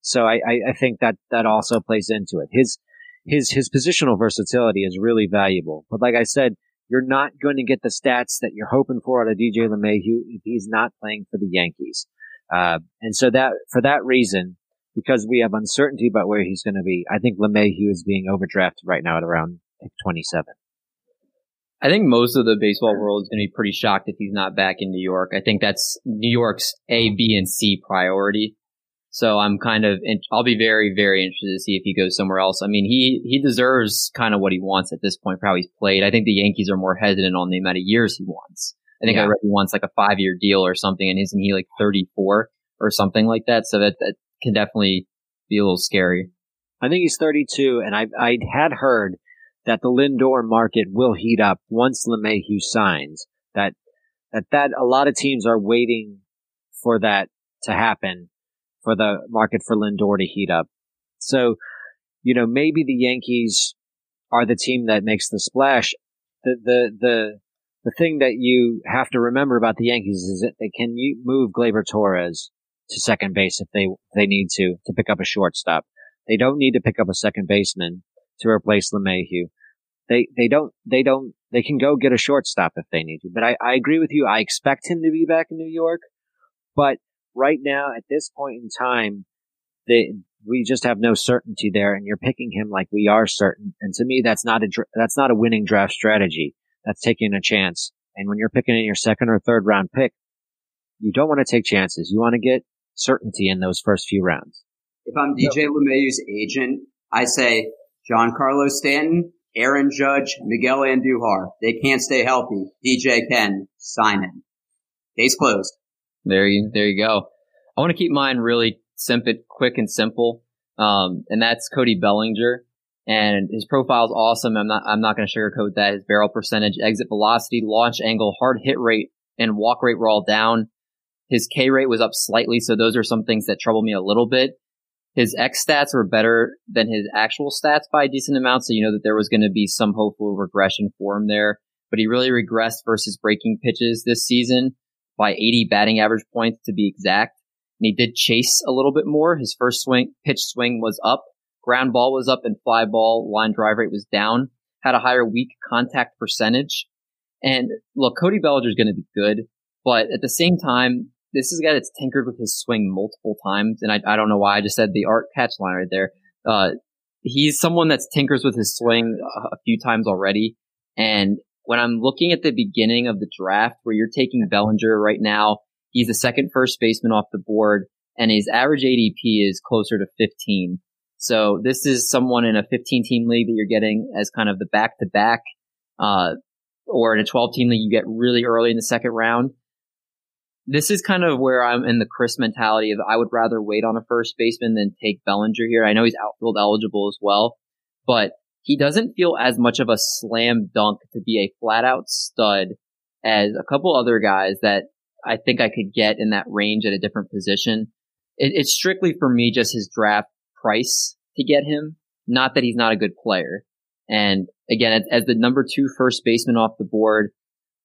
So I, I, I think that that also plays into it. His, his his positional versatility is really valuable. But like I said, you're not going to get the stats that you're hoping for out of DJ LeMahieu if he's not playing for the Yankees. Uh, and so that for that reason, because we have uncertainty about where he's going to be, I think LeMahieu is being overdrafted right now at around 27. I think most of the baseball world is going to be pretty shocked if he's not back in New York. I think that's New York's A, B, and C priority. So I'm kind of, I'll be very, very interested to see if he goes somewhere else. I mean, he, he deserves kind of what he wants at this point for how he's played. I think the Yankees are more hesitant on the amount of years he wants. I think yeah. I read he wants like a five year deal or something and isn't he like 34 or something like that? So that, that can definitely be a little scary. I think he's 32 and I, I had heard that the Lindor market will heat up once LeMahieu signs that, that, that a lot of teams are waiting for that to happen for the market for Lindor to heat up. So, you know, maybe the Yankees are the team that makes the splash. The, the, the, the thing that you have to remember about the Yankees is that they can move Gleyber Torres to second base if they, they need to, to pick up a shortstop. They don't need to pick up a second baseman to replace LeMahieu. They, they don't, they don't, they can go get a shortstop if they need to. But I, I agree with you. I expect him to be back in New York, but right now at this point in time, we just have no certainty there, and you're picking him like we are certain. And to me, that's not a that's not a winning draft strategy. That's taking a chance. And when you're picking in your second or third round pick, you don't want to take chances. You want to get certainty in those first few rounds. If I'm DJ LeMahieu's agent, I say Giancarlo Stanton, Aaron Judge, Miguel Andujar. They can't stay healthy. DJ can sign it. Case closed. There you, there you go. I want to keep mine really simple, quick and simple. Um, and that's Cody Bellinger. And his profile is awesome. I'm not, I'm not going to sugarcoat that. His barrel percentage, exit velocity, launch angle, hard hit rate, and walk rate were all down. His K rate was up slightly. So those are some things that trouble me a little bit. His X stats were better than his actual stats by a decent amount. So you know that there was going to be some hopeful regression for him there, but he really regressed versus breaking pitches this season by 80 batting average points to be exact. And he did chase a little bit more. His first swing, pitch swing was up. Ground ball was up and fly ball line drive rate was down. Had a higher weak contact percentage. And look, Cody Bellinger is going to be good, but at the same time, this is a guy that's tinkered with his swing multiple times. And I, I don't know why I just said the art catch line right there. Uh, he's someone that's tinkers with his swing a, a few times already. And when I'm looking at the beginning of the draft where you're taking Bellinger right now, he's the second first baseman off the board. and his average ADP is closer to 15. So this is someone in a 15 team league that you're getting as kind of the back to back, or in a 12 team league you get really early in the second round. This is kind of where I'm in the Chris mentality of I would rather wait on a first baseman than take Bellinger here. I know he's outfield eligible as well, but he doesn't feel as much of a slam dunk to be a flat out stud as a couple other guys that I think I could get in that range at a different position. It, it's strictly for me just his draft price to get him, not that he's not a good player. And again, as, as the number two first baseman off the board,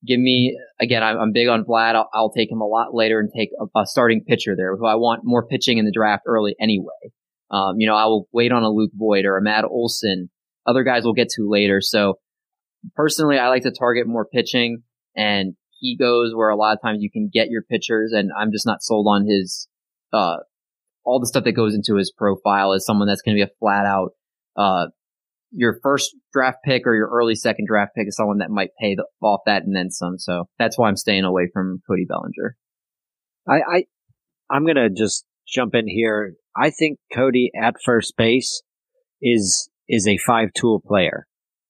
give me again. I'm, I'm big on Vlad. I'll, I'll, take him a lot later and take a, a, starting pitcher there, who I want more pitching in the draft early anyway. Um, you know, I will wait on a Luke Voit or a Matt Olson. Other guys we'll get to later. So personally, I like to target more pitching, and he goes where a lot of times you can get your pitchers, and I'm just not sold on his uh, all the stuff that goes into his profile as someone that's going to be a flat out uh, your first draft pick or your early second draft pick is someone that might pay the, off that and then some. So that's why I'm staying away from Cody Bellinger. I, I I'm gonna just jump in here. I think Cody at first base is is a five tool player,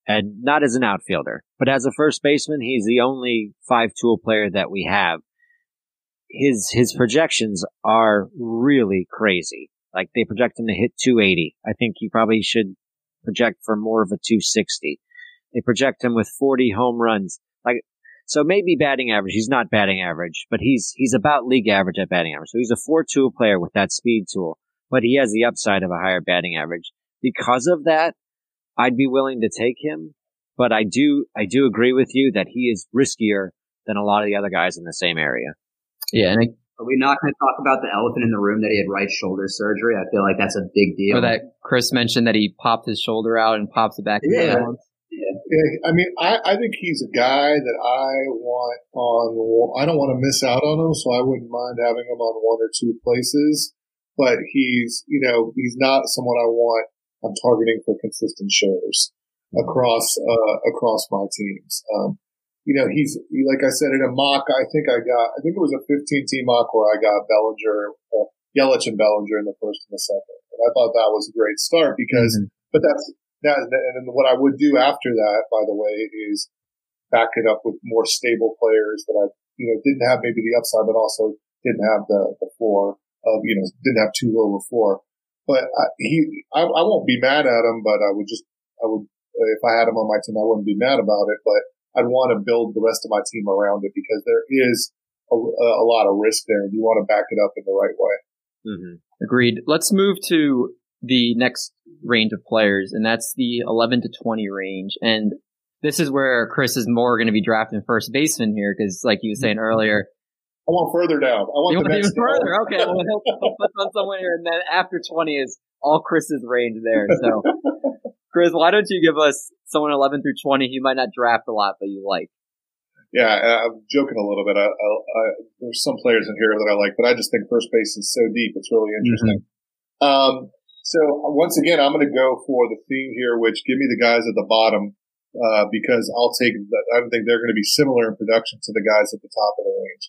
and not as an outfielder, but as a first baseman, he's the only five tool player that we have. His his projections are really crazy. Like they project him to hit 280. I think he probably should project for more of a 260. They project him with 40 home runs. Like, so maybe batting average. He's not batting average, but he's, he's about league average at batting average. So he's a 4 tool player with that speed tool, but he has the upside of a higher batting average. Because of that, I'd be willing to take him, but I do, I do agree with you that he is riskier than a lot of the other guys in the same area. Yeah, and are we not going to talk about the elephant in the room that he had right shoulder surgery? I feel like that's a big deal. Or that Chris mentioned that he popped his shoulder out and pops it back. Yeah. Yeah. yeah. I mean, I, I think he's a guy that I want on. I don't want to miss out on him, so I wouldn't mind having him on one or two places. But he's, you know, he's not someone I want. I'm targeting for consistent shares across uh, across my teams. Um, you know, he's like I said in a mock. I think I got. I think it was a 15 team mock where I got Bellinger, uh, Yelich, and Bellinger in the first and the second. And I thought that was a great start because. Mm-hmm. But that's that. And what I would do after that, by the way, is back it up with more stable players that I, you know, didn't have maybe the upside, but also didn't have the the floor of, you know, didn't have too low of a floor. But I, he, I, I won't be mad at him, but I would just, I would, if I had him on my team, I wouldn't be mad about it. But I'd want to build the rest of my team around it because there is a, a lot of risk there and you want to back it up in the right way. Mm-hmm. Agreed. Let's move to the next range of players, and that's the 11 to 20 range. And this is where Chris is more going to be drafting first baseman here because, like you were saying earlier, I want further down. I want, you want even further. Okay, well, he'll, he'll put on someone here, and then after 20 is all Chris's range there. So Chris, why don't you give us someone 11 through 20 you might not draft a lot, but you like? Yeah, I'm joking a little bit. I, I, I, there's some players in here that I like, but I just think first base is so deep. It's really interesting. Mm-hmm. Um, so once again, I'm going to go for the theme here, which give me the guys at the bottom, uh, because I'll take, I don't think they're going to be similar in production to the guys at the top of the range.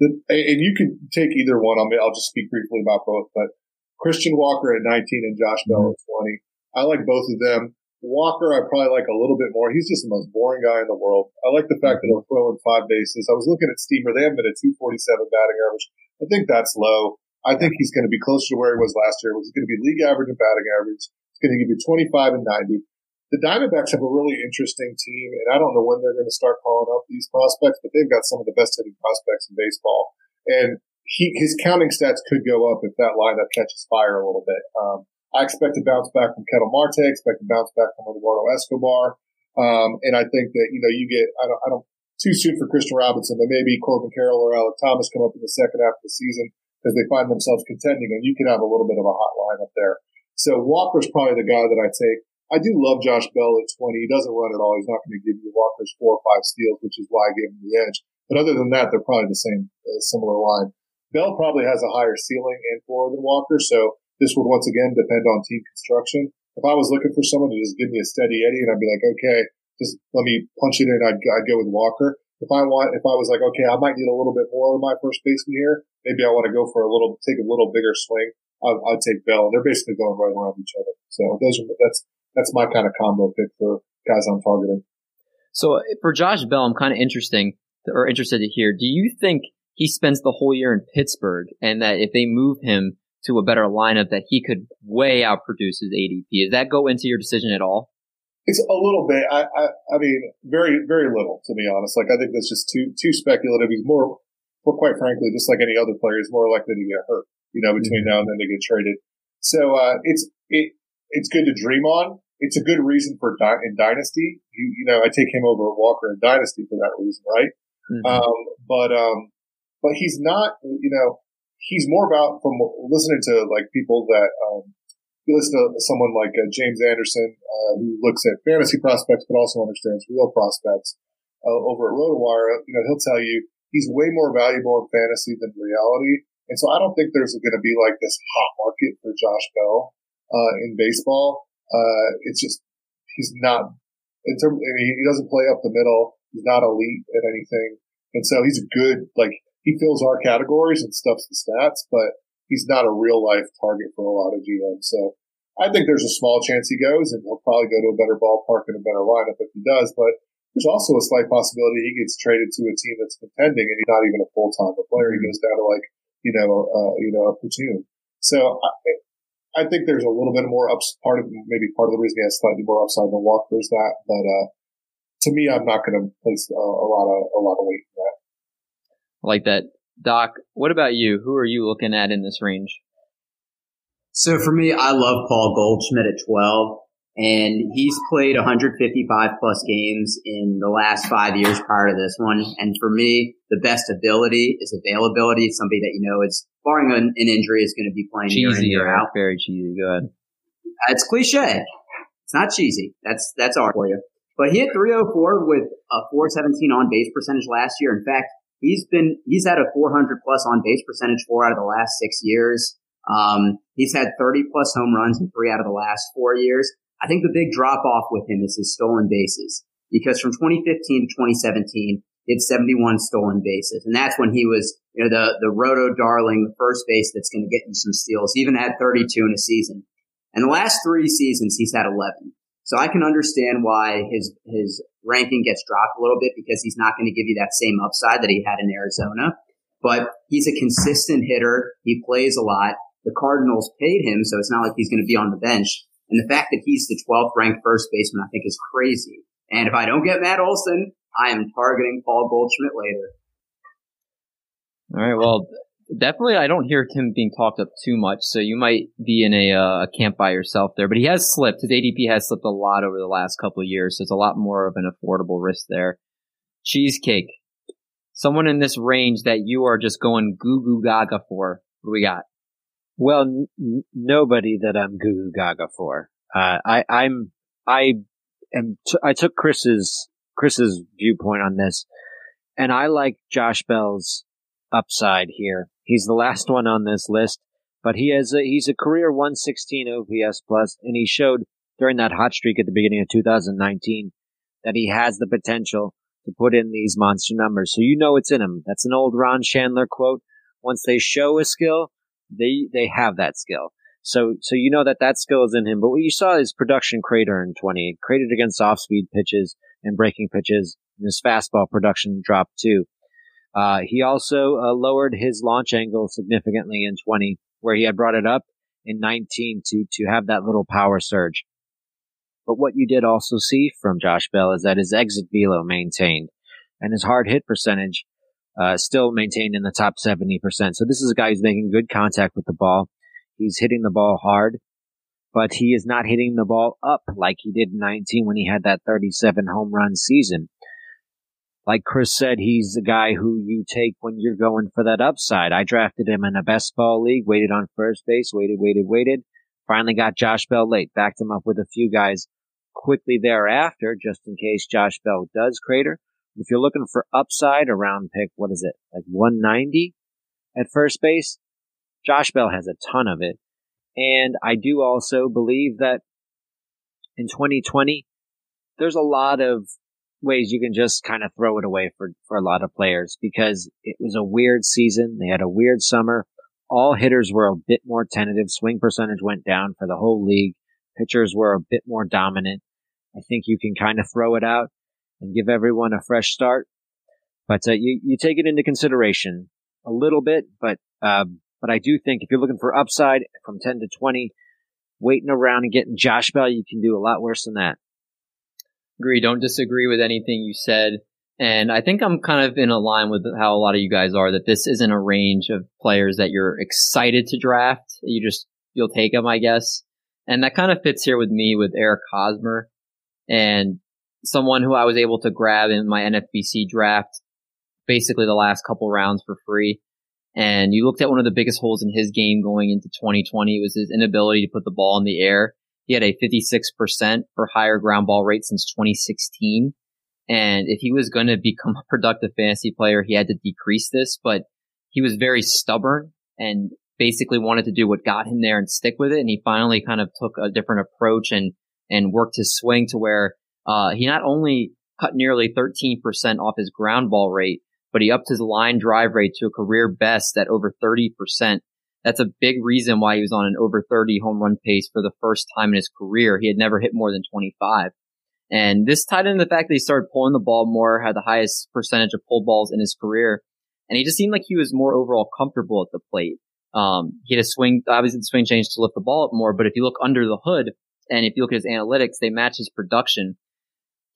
The, and you can take either one. I'll, I'll just speak briefly about both, but Christian Walker at 19 and Josh Bell mm-hmm. at 20. I like both of them. Walker, I probably like a little bit more. He's just the most boring guy in the world. I like the fact that he'll throw in five bases. I was looking at Steamer. They have been at 247 batting average. I think that's low. I think he's going to be closer to where he was last year. He's going to be league average and batting average. He's going to give you 25 and 90. The Diamondbacks have a really interesting team, and I don't know when they're going to start calling up these prospects, but they've got some of the best hitting prospects in baseball. And he, his counting stats could go up if that lineup catches fire a little bit. Um, I expect to bounce back from Ketel Marte, expect to bounce back from Eduardo Escobar. Um, and I think that, you know, you get, I don't, I don't, too soon for Kristian Robinson, but maybe Corbin Carroll or Alek Thomas come up in the second half of the season because they find themselves contending and you can have a little bit of a hot line up there. So Walker's probably the guy that I take. I do love Josh Bell at 20. He doesn't run at all. He's not going to give you Walker's four or five steals, which is why I gave him the edge. But other than that, they're probably the same, uh, similar line. Bell probably has a higher ceiling and floor than Walker. So this would once again depend on team construction. If I was looking for someone to just give me a steady Eddie and I'd be like, okay, just let me punch it in, I'd, I'd go with Walker. If I want, if I was like, okay, I might need a little bit more of my first baseman here, maybe I want to go for a little, take a little bigger swing, I'll, I'll take Bell. They're basically going right around each other. So those are, that's, that's my kind of combo pick for guys I'm targeting. So for Josh Bell, I'm kind of interesting or interested to hear. Do you think he spends the whole year in Pittsburgh and that if they move him to a better lineup that he could way outproduce his ADP? Does that go into your decision at all? It's a little bit. I, I, I mean, very, very little to be honest. Like I think that's just too, too speculative. He's more, well, quite frankly, just like any other player, he's more likely to get hurt, you know, between mm-hmm. now and then to get traded. So, uh, it's, it, it's good to dream on. It's a good reason for di- in dynasty. You, you know, I take him over Walker in dynasty for that reason, right? Mm-hmm. Um, but, um, but he's not, you know, he's more about from listening to like people that, um, you listen to someone like uh, James Anderson, uh, who looks at fantasy prospects, but also understands real prospects, uh, over at RotoWire, you know, he'll tell you he's way more valuable in fantasy than reality. And so I don't think there's going to be like this hot market for Josh Bell, uh, in baseball. Uh, it's just, he's not, in terms, I mean, he doesn't play up the middle. He's not elite at anything. And so he's a good, like, he fills our categories and stuffs the stats, but he's not a real life target for a lot of GMs. So I think there's a small chance he goes and he'll probably go to a better ballpark and a better lineup if he does, but there's also a slight possibility he gets traded to a team that's contending and he's not even a full time player. He goes down to like, you know, uh, you know, a platoon. So I, I think there's a little bit more ups, part of, maybe part of the reason he has slightly more upside than Walker is that, but, uh, to me, I'm not going to place a, a, lot of, a lot of weight in that. I like that. Doc, what about you? Who are you looking at in this range? So for me, I love Paul Goldschmidt at 12 and he's played 155 plus games in the last five years prior to this one. And for me, the best ability is availability. Somebody that you know is barring an, an injury is going to be playing cheesy, year in year out. Very cheesy. Go ahead. It's cliche. It's not cheesy. That's that's art for you. But he hit 304 with a 417 on base percentage last year. In fact, he's been he's had a 400 plus on base percentage four out of the last six years. Um, he's had 30 plus home runs in three out of the last four years. I think the big drop off with him is his stolen bases because from 2015 to 2017, he had 71 stolen bases. And that's when he was, you know, the, the roto darling, the first base that's going to get you some steals. He even had 32 in a season. And the last three seasons, he's had 11. So I can understand why his, his ranking gets dropped a little bit because he's not going to give you that same upside that he had in Arizona. But he's a consistent hitter. He plays a lot. The Cardinals paid him, so it's not like he's going to be on the bench. And the fact that he's the 12th ranked first baseman, I think is crazy. And if I don't get Matt Olson, I am targeting Paul Goldschmidt later. All right. Well, definitely, I don't hear him being talked up too much. So you might be in a, uh, camp by yourself there. But he has slipped. His ADP has slipped a lot over the last couple of years. So it's a lot more of an affordable risk there. Cheesecake. Someone in this range that you are just going goo goo gaga for. What we got? Well, n- nobody that I'm goo goo gaga for. Uh, I, I'm, I am, t- I took Chris's, Chris's viewpoint on this and I like Josh Bell's upside here. He's the last one on this list, but he has a, he's a career 116 OPS plus and he showed during that hot streak at the beginning of 2019 that he has the potential to put in these monster numbers. So you know it's in him. That's an old Ron Shandler quote. Once they show a skill, they they have that skill. So so you know that that skill is in him. But what you saw is production crater in 20, cratered against off speed pitches and breaking pitches. And his fastball production dropped too. Uh, he also uh, lowered his launch angle significantly in 20, where he had brought it up in 19 to to have that little power surge. But what you did also see from Josh Bell is that his exit velo maintained and his hard hit percentage uh, still maintained in the top 70%. So this is a guy who's making good contact with the ball. He's hitting the ball hard, but he is not hitting the ball up like he did in 19 when he had that 37 home run season. Like Chris said, he's the guy who you take when you're going for that upside. I drafted him in a best ball league, waited on first base, waited, waited, waited. Finally got Josh Bell late, backed him up with a few guys quickly thereafter, just in case Josh Bell does crater. If you're looking for upside around pick, what is it? Like 190 at first base? Josh Bell has a ton of it. And I do also believe that in 2020, there's a lot of ways you can just kind of throw it away for, for a lot of players because it was a weird season. They had a weird summer. All hitters were a bit more tentative. Swing percentage went down for the whole league. Pitchers were a bit more dominant. I think you can kind of throw it out and give everyone a fresh start. But uh, you you take it into consideration a little bit, but um, but I do think if you're looking for upside from 10 to 20, waiting around and getting Josh Bell, you can do a lot worse than that. Agree. Don't disagree with anything you said. And I think I'm kind of in a line with how a lot of you guys are that this isn't a range of players that you're excited to draft. You just, you'll take them, I guess. And that kind of fits here with me with Eric Hosmer and someone who I was able to grab in my NFBC draft basically the last couple rounds for free. And you looked at one of the biggest holes in his game going into 2020 was his inability to put the ball in the air. He had a 56% for higher ground ball rate since 2016. And if he was going to become a productive fantasy player, he had to decrease this, but he was very stubborn and basically wanted to do what got him there and stick with it. And he finally kind of took a different approach and, and worked his swing to where, uh, he not only cut nearly 13% off his ground ball rate, but he upped his line drive rate to a career best at over 30%. That's a big reason why he was on an over 30 home run pace for the first time in his career. He had never hit more than 25. And this tied into the fact that he started pulling the ball more, had the highest percentage of pull balls in his career. And he just seemed like he was more overall comfortable at the plate. Um, he had a swing, obviously the swing changed to lift the ball up more, but if you look under the hood and if you look at his analytics, they match his production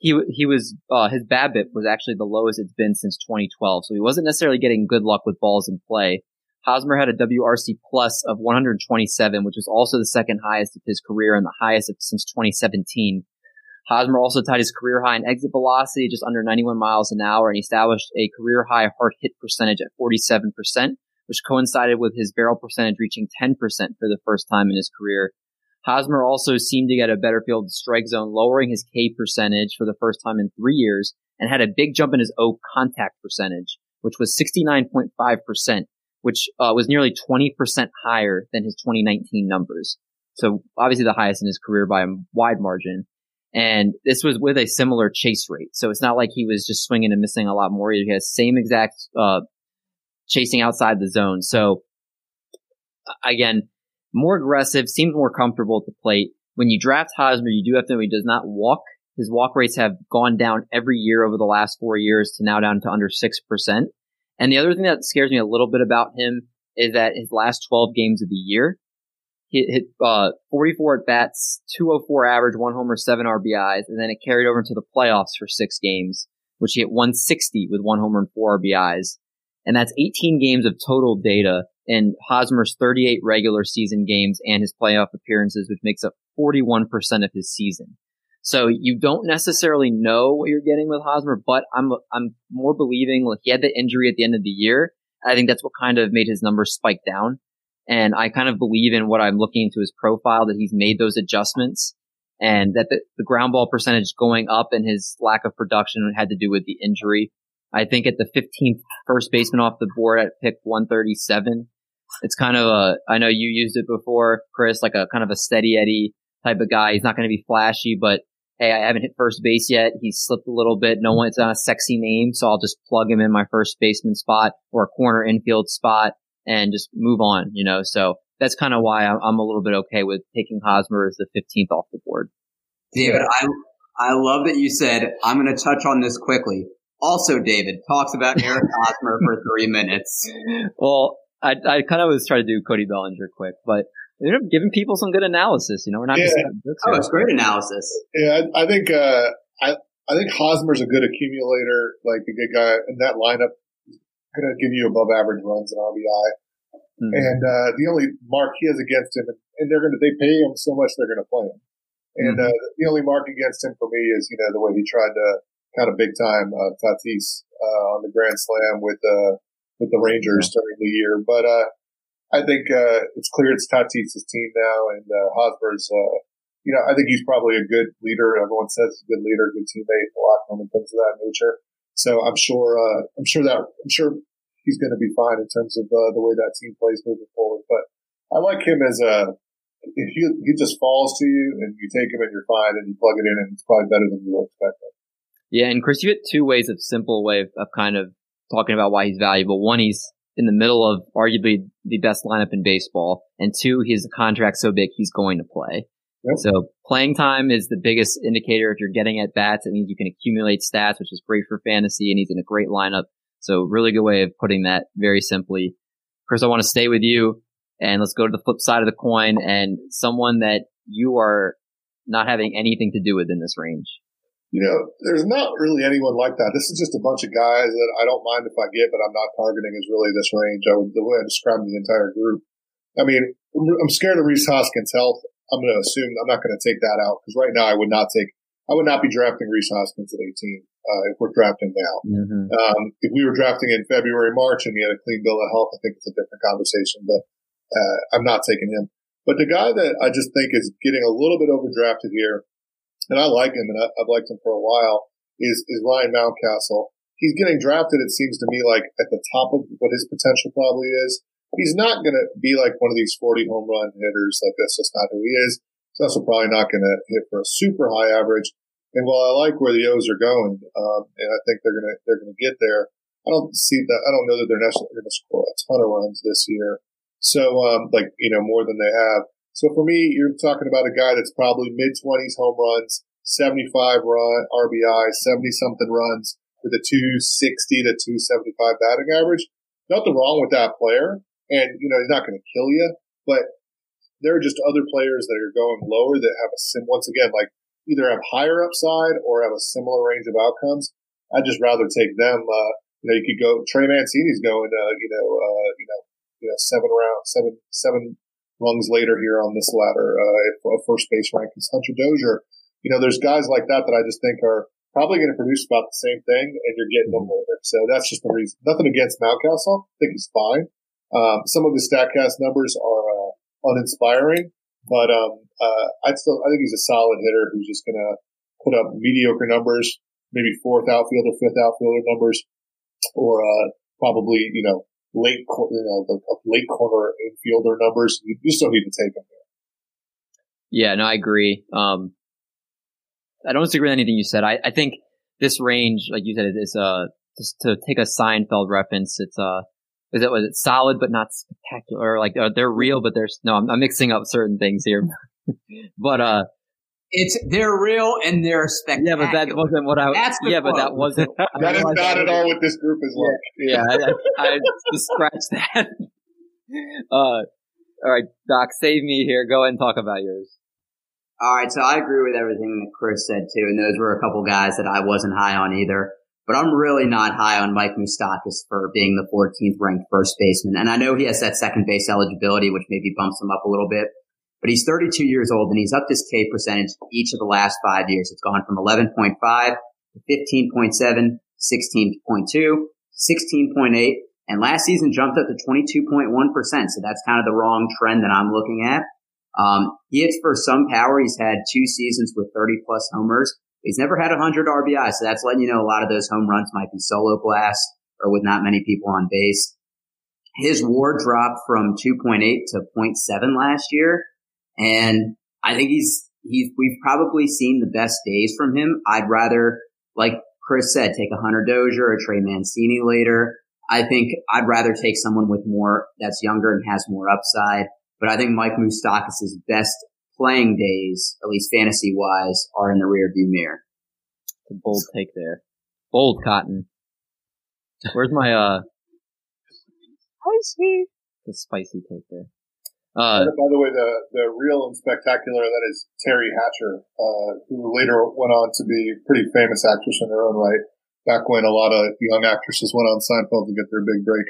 he he was uh, his BABIP was actually the lowest it's been since 2012, so he wasn't necessarily getting good luck with balls in play. Hosmer had a WRC plus of 127, which was also the second highest of his career and the highest since 2017. Hosmer also tied his career high in exit velocity, just under 91 miles an hour, and he established a career high hard hit percentage at 47%, which coincided with his barrel percentage reaching 10% for the first time in his career. Hosmer also seemed to get a better field strike zone, lowering his K percentage for the first time in three years, and had a big jump in his O contact percentage, which was 69.5%, which uh, was nearly 20% higher than his 2019 numbers. So obviously the highest in his career by a wide margin. And this was with a similar chase rate. So it's not like he was just swinging and missing a lot more. He has same exact, uh, chasing outside the zone. So again, more aggressive, seems more comfortable at the plate. When you draft Hosmer, you do have to know he does not walk. His walk rates have gone down every year over the last four years to now down to under 6%. And the other thing that scares me a little bit about him is that his last 12 games of the year, he hit uh, 44 at bats, 204 average, one homer, seven RBIs, and then it carried over into the playoffs for six games, which he hit 160 with one homer and four RBIs. And that's 18 games of total data in Hosmer's 38 regular season games and his playoff appearances, which makes up 41% of his season. So you don't necessarily know what you're getting with Hosmer, but I'm I'm more believing like he had the injury at the end of the year. I think that's what kind of made his numbers spike down. And I kind of believe in what I'm looking into his profile that he's made those adjustments and that the, the ground ball percentage going up and his lack of production had to do with the injury. I think at the 15th first baseman off the board at pick 137, it's kind of a, I know you used it before, Chris, like a kind of a steady Eddie type of guy. He's not going to be flashy, but hey, I haven't hit first base yet. He's slipped a little bit. No one, it's not a sexy name, so I'll just plug him in my first baseman spot or a corner infield spot and just move on, you know? So that's kind of why I'm, I'm a little bit okay with taking Hosmer as the 15th off the board. David, I, I love that you said, I'm going to touch on this quickly. Also, David talks about Eric Hosmer for three minutes. Well, I, I kind of was trying to do Cody Bellinger quick, but you know, giving people some good analysis. You know, we're not. Yeah. oh, it's great analysis. Yeah, I, I think uh, I I think Hosmer's a good accumulator, like a good guy in that lineup. Going to give you above average runs in RBI, mm-hmm. and uh, the only mark he has against him, and they're going to they pay him so much they're going to play him. And mm-hmm. uh, the only mark against him for me is you know the way he tried to kind of big time uh, Tatis uh, on the grand slam with uh, with the Rangers yeah. during the year. But uh, I think uh, it's clear it's Tatis' team now, and uh, Hosmer's. Uh, you know, I think he's probably a good leader. Everyone says he's a good leader, good teammate, a lot of things of that nature. So I'm sure, uh, I'm sure that, I'm sure he's going to be fine in terms of uh, the way that team plays moving forward. But I like him as a, if he, he just falls to you and you take him and you're fine and you plug it in and it's probably better than you were expecting. Yeah, and Chris, you had two ways of simple way of, of kind of talking about why he's valuable. One, he's in the middle of arguably the best lineup in baseball, and two, his contract so big he's going to play. Yep. So playing time is the biggest indicator. If you're getting at bats, it means you can accumulate stats, which is great for fantasy, and he's in a great lineup. So really good way of putting that very simply. Chris, I want to stay with you, and let's go to the flip side of the coin, and someone that you are not having anything to do with in this range you know, there's not really anyone like that. This is just a bunch of guys that I don't mind if I get, but I'm not targeting is really this range. I would, the way I describe the entire group. I mean, I'm scared of Rhys Hoskins' health. I'm going to assume I'm not going to take that out because right now I would not take, I would not be drafting Rhys Hoskins at 18 uh, if we're drafting now. Mm-hmm. Um, if we were drafting in February, March, and he had a clean bill of health, I think it's a different conversation. But uh, I'm not taking him. But the guy that I just think is getting a little bit overdrafted here and I like him, and I, have liked him for a while, is, is Ryan Mountcastle. He's getting drafted, it seems to me, like at the top of what his potential probably is. He's not going to be like one of these 40 home run hitters. Like that's just not who he is. He's also probably not going to hit for a super high average. And while I like where the O's are going, um, and I think they're going to, they're going to get there, I don't see that. I don't know that they're necessarily going to score a ton of runs this year. So, um, like, you know, more than they have. So for me, you're talking about a guy that's probably mid twenties home runs, 75 run RBI, 70 something runs with a 260 to 275 batting average. Nothing wrong with that player. And, you know, he's not going to kill you, but there are just other players that are going lower that have a sim, once again, like either have higher upside or have a similar range of outcomes. I'd just rather take them. Uh, you know, you could go, Trey Mancini's going, uh, you know, uh, you know, you know, seven round, seven, seven rungs later here on this ladder. Uh, first base rank is Hunter Dozier. You know, there's guys like that that I just think are probably going to produce about the same thing, and you're getting them mm-hmm. later. So that's just the reason. Nothing against Mountcastle. I think he's fine. Um, some of his Statcast numbers are uh, uninspiring, but um, uh, I still I think he's a solid hitter who's just going to put up mediocre numbers, maybe fourth outfielder, fifth outfielder numbers, or uh, probably you know late, you know, the late corner infielder numbers. You just don't need to take them there. Yeah, no, I agree. Um, I don't disagree with anything you said. I, I think this range, like you said, is uh just to take a Seinfeld reference. It's uh, is it was it solid but not spectacular? Like uh, they're real, but there's no. I'm, I'm mixing up certain things here, but uh, it's they're real and they're spectacular. Yeah, but that wasn't what I. That's yeah, quote. but that wasn't. that is not at all what this group is like. Yeah, yeah I, I, just scratched that. Uh, all right, Doc, save me here. Go ahead and talk about yours. All right, so I agree with everything that Chris said too, and those were a couple guys that I wasn't high on either. But I'm really not high on Mike Moustakas for being the 14th ranked first baseman, and I know he has that second base eligibility, which maybe bumps him up a little bit but he's 32 years old and he's up his K percentage each of the last five years. It's gone from 11.5 to 15.7, 16.2, 16.8, and last season jumped up to 22.1%. So that's kind of the wrong trend that I'm looking at. Um, he hits for some power. He's had two seasons with 30 plus homers. He's never had 100 RBI. So that's letting you know a lot of those home runs might be solo blasts or with not many people on base. His WAR dropped from 2.8 to 0.7 last year. And I think he's, he's, we've probably seen the best days from him. I'd rather, like Chris said, take a Hunter Dozier or Trey Mancini later. I think I'd rather take someone with more, that's younger and has more upside. But I think Mike Moustakas' best playing days, at least fantasy wise, are in the rear view mirror. a bold take there. Bold cotton. Where's my, uh, spicy? The spicy take there. Uh, by the way, the the real and spectacular that is Teri Hatcher, uh, who later went on to be a pretty famous actress in her own right. Back when a lot of young actresses went on Seinfeld to get their big break.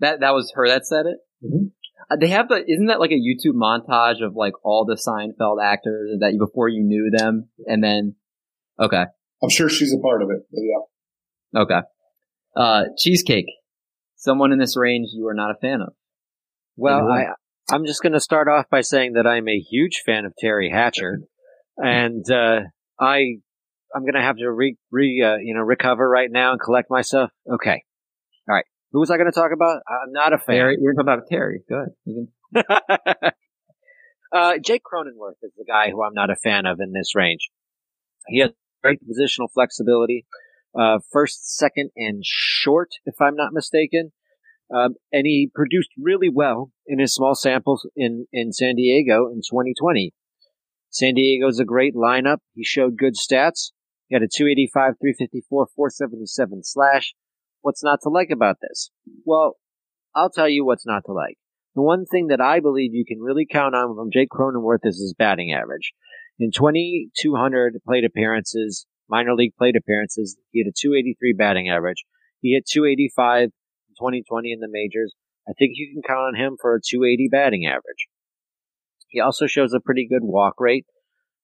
That that was her that said it. Mm-hmm. Uh, they have the isn't that like a YouTube montage of like all the Seinfeld actors that you before you knew them, and then okay, I'm sure she's a part of it. yeah. Okay. Uh, cheesecake. Someone in this range you are not a fan of. Well, I I'm just going to start off by saying that I'm a huge fan of Teri Hatcher, and uh, I I'm going to have to re, re uh, you know recover right now and collect myself. Okay, all right. Who was I going to talk about? I'm not a fan. Teri, you're talking about Terry. Good. Can... uh, Jake Cronenworth is the guy who I'm not a fan of in this range. He has great positional flexibility. Uh, first, second, and short, if I'm not mistaken. Um, and he produced really well in his small samples in, in San Diego in 2020. San Diego's a great lineup. He showed good stats. He had a 285, 354, 477 slash. What's not to like about this? Well, I'll tell you what's not to like. The one thing that I believe you can really count on from Jake Cronenworth is his batting average. In 2,200 plate appearances, minor league plate appearances, he had a 283 batting average. He hit 285 in 2020 in the majors. I think you can count on him for a 280 batting average. He also shows a pretty good walk rate.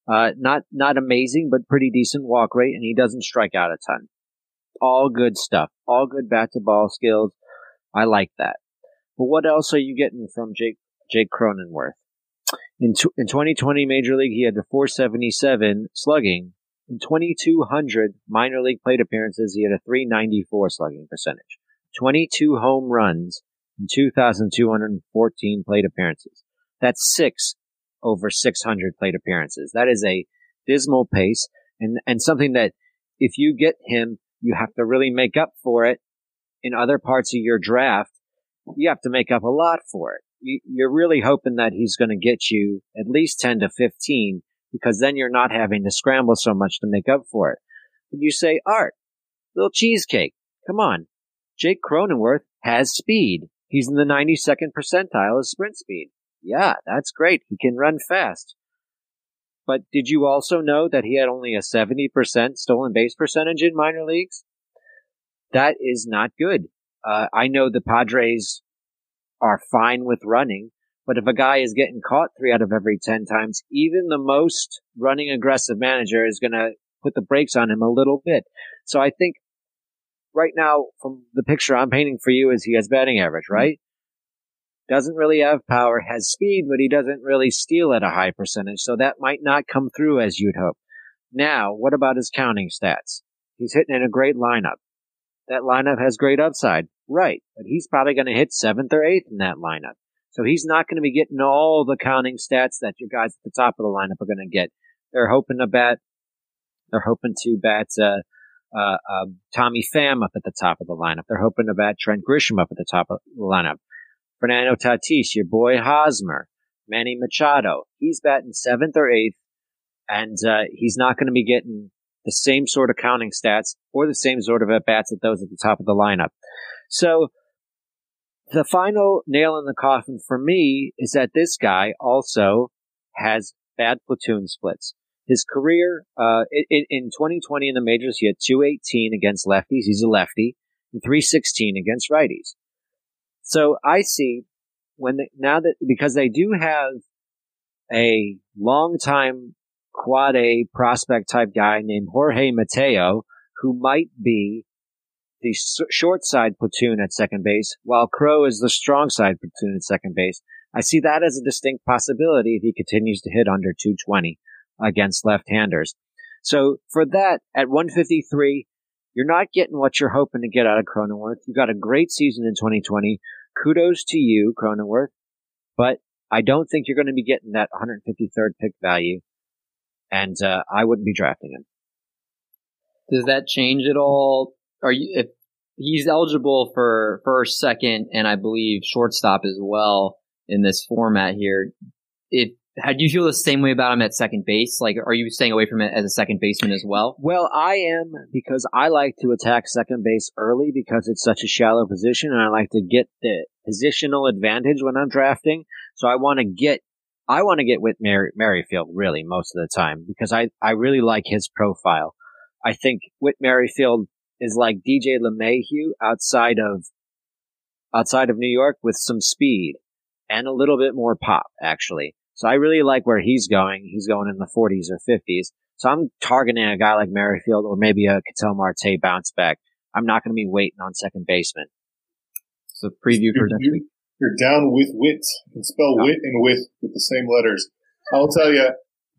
Uh, not, not amazing, but pretty decent walk rate, and he doesn't strike out a ton. All good stuff. All good bat to ball skills. I like that. But what else are you getting from Jake, Jake Cronenworth? In, in 2020 Major League, he had the 477 slugging. In 2,200 minor league plate appearances, he had a 394 slugging percentage. 22 home runs in 2,214 plate appearances. That's six over 600 plate appearances. That is a dismal pace and, and something that if you get him, you have to really make up for it in other parts of your draft. You have to make up a lot for it. You're really hoping that he's going to get you at least 10 to 15 because then you're not having to scramble so much to make up for it. But you say, Art, little cheesecake, come on. Jake Cronenworth has speed. He's in the 92nd percentile of sprint speed. Yeah, that's great. He can run fast. But did you also know that he had only a 70% stolen base percentage in minor leagues? That is not good. Uh, I know the Padres are fine with running, but if a guy is getting caught three out of every 10 times, even the most running aggressive manager is going to put the brakes on him a little bit. So I think right now, from the picture I'm painting for you, is he has batting average, right? doesn't really have power, has speed, but he doesn't really steal at a high percentage, so that might not come through as you'd hope. Now, what about his counting stats? He's hitting in a great lineup. That lineup has great upside, right, but he's probably going to hit seventh or eighth in that lineup. So he's not going to be getting all the counting stats that your guys at the top of the lineup are going to get. They're hoping to bat, they're hoping to bat, uh, uh, uh, Tommy Pham up at the top of the lineup. They're hoping to bat Trent Grisham up at the top of the lineup. Fernando Tatis, your boy Hosmer, Manny Machado. He's batting seventh or eighth, and uh, he's not going to be getting the same sort of counting stats or the same sort of at bats at those at the top of the lineup. So the final nail in the coffin for me is that this guy also has bad platoon splits. His career uh, in, in 2020 in the majors, he had 218 against lefties. He's a lefty, and 316 against righties. So I see when they, now that because they do have a long time quad A prospect type guy named Jorge Mateo, who might be the short side platoon at second base, while Crow is the strong side platoon at second base. I see that as a distinct possibility if he continues to hit under 220 against left-handers. So for that, at 153, you're not getting what you're hoping to get out of Cronenworth. You got a great season in 2020. Kudos to you, Cronenworth. But I don't think you're going to be getting that 153rd pick value. And uh, I wouldn't be drafting him. Does that change at all? Are you if he's eligible for first, second, and I believe shortstop as well in this format here? If how do you feel the same way about him at second base? Like, are you staying away from it as a second baseman as well? Well, I am because I like to attack second base early because it's such a shallow position, and I like to get the positional advantage when I'm drafting. So I want to get, I want to get with Mary, Merrifield really most of the time because I I really like his profile. I think Whit Merrifield is like DJ LeMahieu outside of outside of New York with some speed and a little bit more pop, actually. So I really like where he's going. He's going in the 40s or 50s. So I'm targeting a guy like Merrifield or maybe a Ketel Marte bounce back. I'm not going to be waiting on second baseman. So preview for next week. You're down with wit. You can spell wit and with with the same letters. I'll tell you,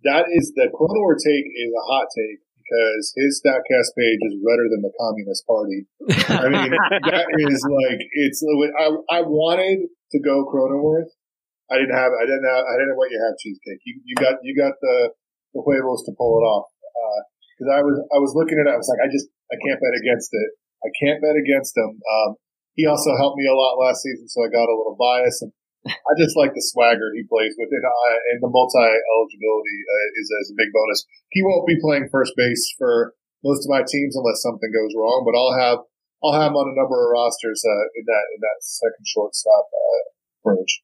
that is the Cronenworth take is a hot take because his Statcast page is redder than the Communist Party. I mean, that is like it's. I I wanted to go Cronenworth I didn't have, I didn't have, I didn't know what you have cheesecake. You, you got, you got the, the huevos to pull it off. Uh, because I was I was looking at it. I was like, I just I can't bet against it. I can't bet against him. Um, he also helped me a lot last season, so I got a little bias. And I just like the swagger he plays with, and, uh, and the multi eligibility uh, is, is a big bonus. He won't be playing first base for most of my teams unless something goes wrong, but I'll have I'll have him on a number of rosters uh, in that in that second shortstop uh, bridge.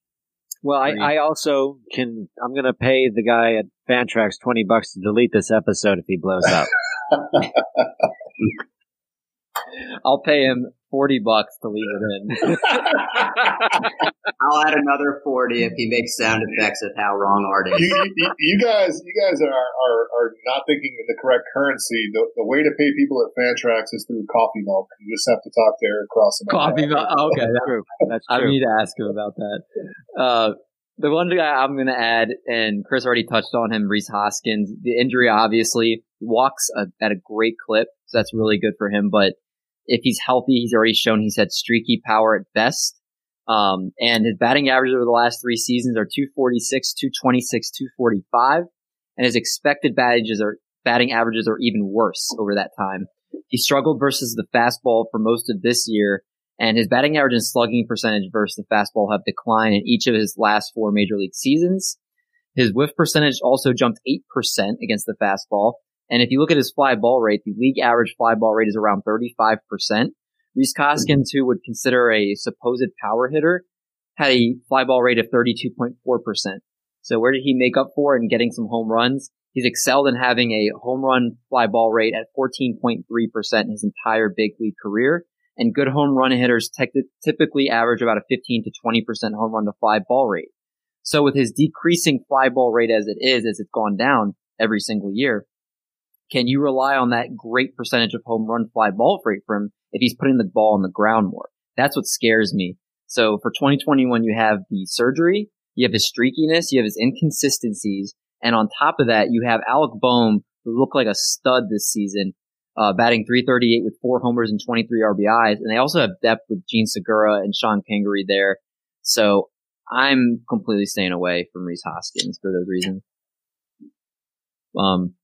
Well, I, I also can. I'm going to pay the guy at Fantrax twenty bucks to delete this episode if he blows up. I'll pay him forty bucks to leave it in. I'll add another forty if he makes sound effects of how wrong Art is. You, you, you guys, you guys are, are are not thinking in the correct currency. The, the way to pay people at Fantrax is through coffee milk. You just have to talk to Eric Cross. Coffee milk. Okay, that's true. That's true. I need to ask him about that. Uh, the one guy I'm going to add, and Chris already touched on him, Rhys Hoskins. The injury obviously walks a, at a great clip, so that's really good for him. But if he's healthy, he's already shown he's had streaky power at best. Um, and his batting average over the last three seasons are 246, 226, 245. And his expected are, batting averages are even worse over that time. He struggled versus the fastball for most of this year, and his batting average and slugging percentage versus the fastball have declined in each of his last four major league seasons. His whiff percentage also jumped 8% against the fastball, and if you look at his fly ball rate, the league average fly ball rate is around 35%. Rhys Hoskins, who would consider a supposed power hitter, had a fly ball rate of 32.4%. So where did he make up for in getting some home runs? He's excelled in having a home run fly ball rate at 14.3% his entire big league career. And good home run hitters te- typically average about a 15 to 20% home run to fly ball rate. So with his decreasing fly ball rate as it is, as it's gone down every single year, can you rely on that great percentage of home run fly ball rate from if he's putting the ball on the ground more? That's what scares me. So for 2021, you have the surgery, you have his streakiness, you have his inconsistencies, and on top of that, you have Alec Bohm, who looked like a stud this season, uh, batting 338 with four homers and 23 RBIs. And they also have depth with Jean Segura and Sean Kingery there. So I'm completely staying away from Rhys Hoskins for those reasons. Um,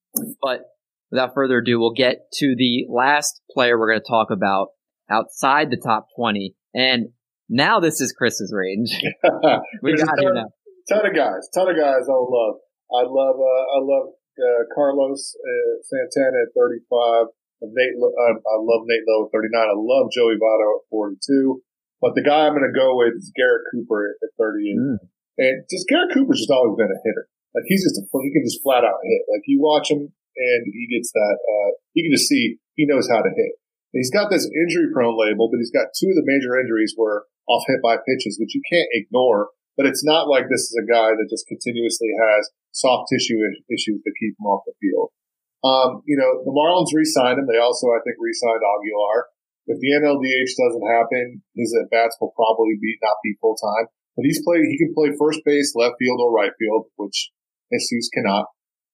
but without further ado, we'll get to the last player we're going to talk about outside the top 20. And now this is Chris's range. we got ton, here now. Ton of guys, ton of guys I love. I love, uh, I love uh, Carlos uh, Santana at 35. Nate, uh, I love Nate Lowe at 39. I love Joey Votto at 42. But the guy I'm going to go with is Garrett Cooper at 38. Mm. And just Garrett Cooper's just always been a hitter. Like he's just a, he can just flat out hit. Like you watch him and he gets that. Uh, you can just see he knows how to hit. And he's got this injury prone label, but he's got two of the major injuries were off hit by pitches, which you can't ignore. But it's not like this is a guy that just continuously has soft tissue issues that keep him off the field. Um, you know, the Marlins re-signed him. They also, I think, re-signed Aguilar. If the NLDH doesn't happen, his at bats will probably be not be full time. But he's played. He can play first base, left field, or right field, which Jesus cannot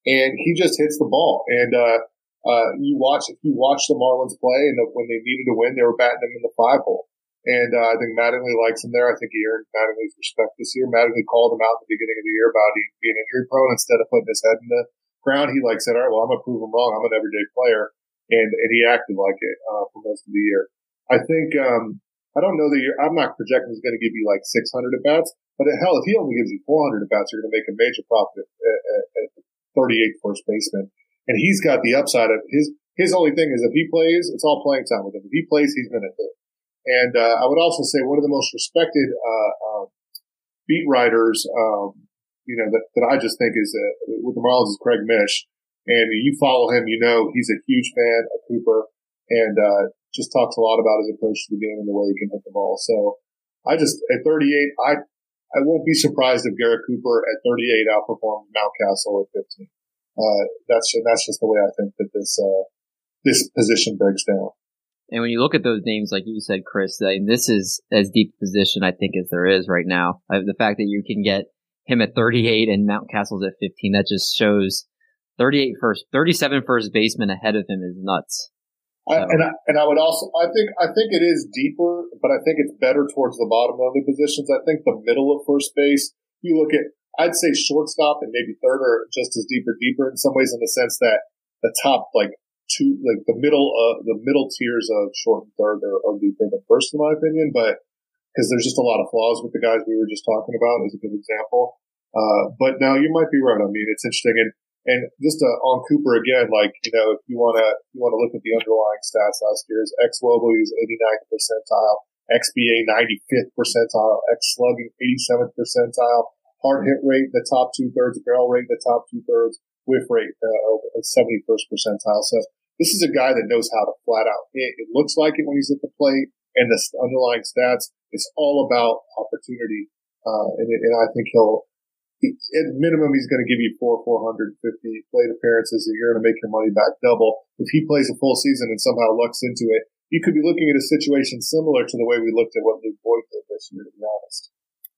and he just hits the ball. And uh, uh, you watch if you watch the Marlins play, and the, when they needed to win, they were batting him in the five hole. And uh, I think Mattingly likes him there. I think he earned Mattingly's respect this year. Mattingly called him out at the beginning of the year about being injury prone. Instead of putting his head in the ground, he like said, "All right, well, I'm gonna prove him wrong. I'm an everyday player," and and he acted like it uh, for most of the year. I think um, I don't know that you're, I'm not projecting he's going to give you like 600 at bats, but hell, if he only gives you 400 at bats, you're going to make a major profit at, at, at 38 first baseman. And he's got the upside of his, his only thing is if he plays, it's all playing time with him. If he plays, he's going to hit. And, uh, I would also say one of the most respected, uh, uh, beat writers, um, you know, that, that I just think is, uh, with the Marlins is Craig Mish. And you follow him, you know, he's a huge fan of Cooper and, uh, just talks a lot about his approach to the game and the way he can hit the ball. So I just, at 38, I, I won't be surprised if Garrett Cooper at 38 outperforms Mountcastle at 15. Uh, that's that's just the way I think that this uh, this position breaks down. And when you look at those names, like you said, Chris, I mean, this is as deep position I think as there is right now. Uh, the fact that you can get him at 38 and Mountcastle's at 15, that just shows 38 first, 37 first baseman ahead of him is nuts. I, and I, and I would also I think I think it is deeper, but I think it's better towards the bottom of the positions. I think the middle of first base. You look at I'd say shortstop and maybe third are just as deep or deeper in some ways in the sense that the top like two, like the middle, uh, the middle tiers of short and third are, are deeper than first, in my opinion. But because there's just a lot of flaws with the guys we were just talking about as a good example. Uh, but now you might be right. I mean, it's interesting. And, and just uh, on Cooper again, like, you know, if you want to, you want to look at the underlying stats last year, his xwOBA is 89th percentile, XBA 95th percentile, X slugging 87th percentile, hard hit rate, the top two thirds, barrel rate, the top two thirds, whiff rate, uh, 71st percentile. So this is a guy that knows how to flat out hit. It looks like it when he's at the plate and the underlying stats. It's all about opportunity. Uh, and, and I think he'll, at minimum, he's going to give you four, 450 plate appearances. And you're going to make your money back double. If he plays a full season and somehow lucks into it, you could be looking at a situation similar to the way we looked at what Luke Voit did this year, to be honest.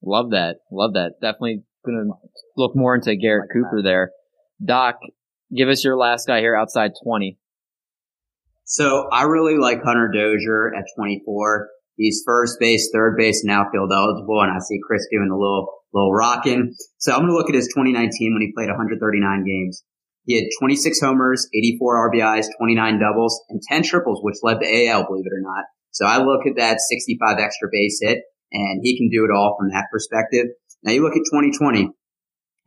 Love that. Love that. Definitely going to look more into Garrett Cooper there. Doc, give us your last guy here outside 20. So I really like Hunter Dozier at 24. He's first base, third base, and outfield eligible, and I see Chris doing a little little rocking. So I'm going to look at his 2019 when he played 139 games. He had 26 homers, 84 RBIs, 29 doubles, and 10 triples, which led the AL, believe it or not. So I look at that 65 extra base hit, and he can do it all from that perspective. Now you look at 2020,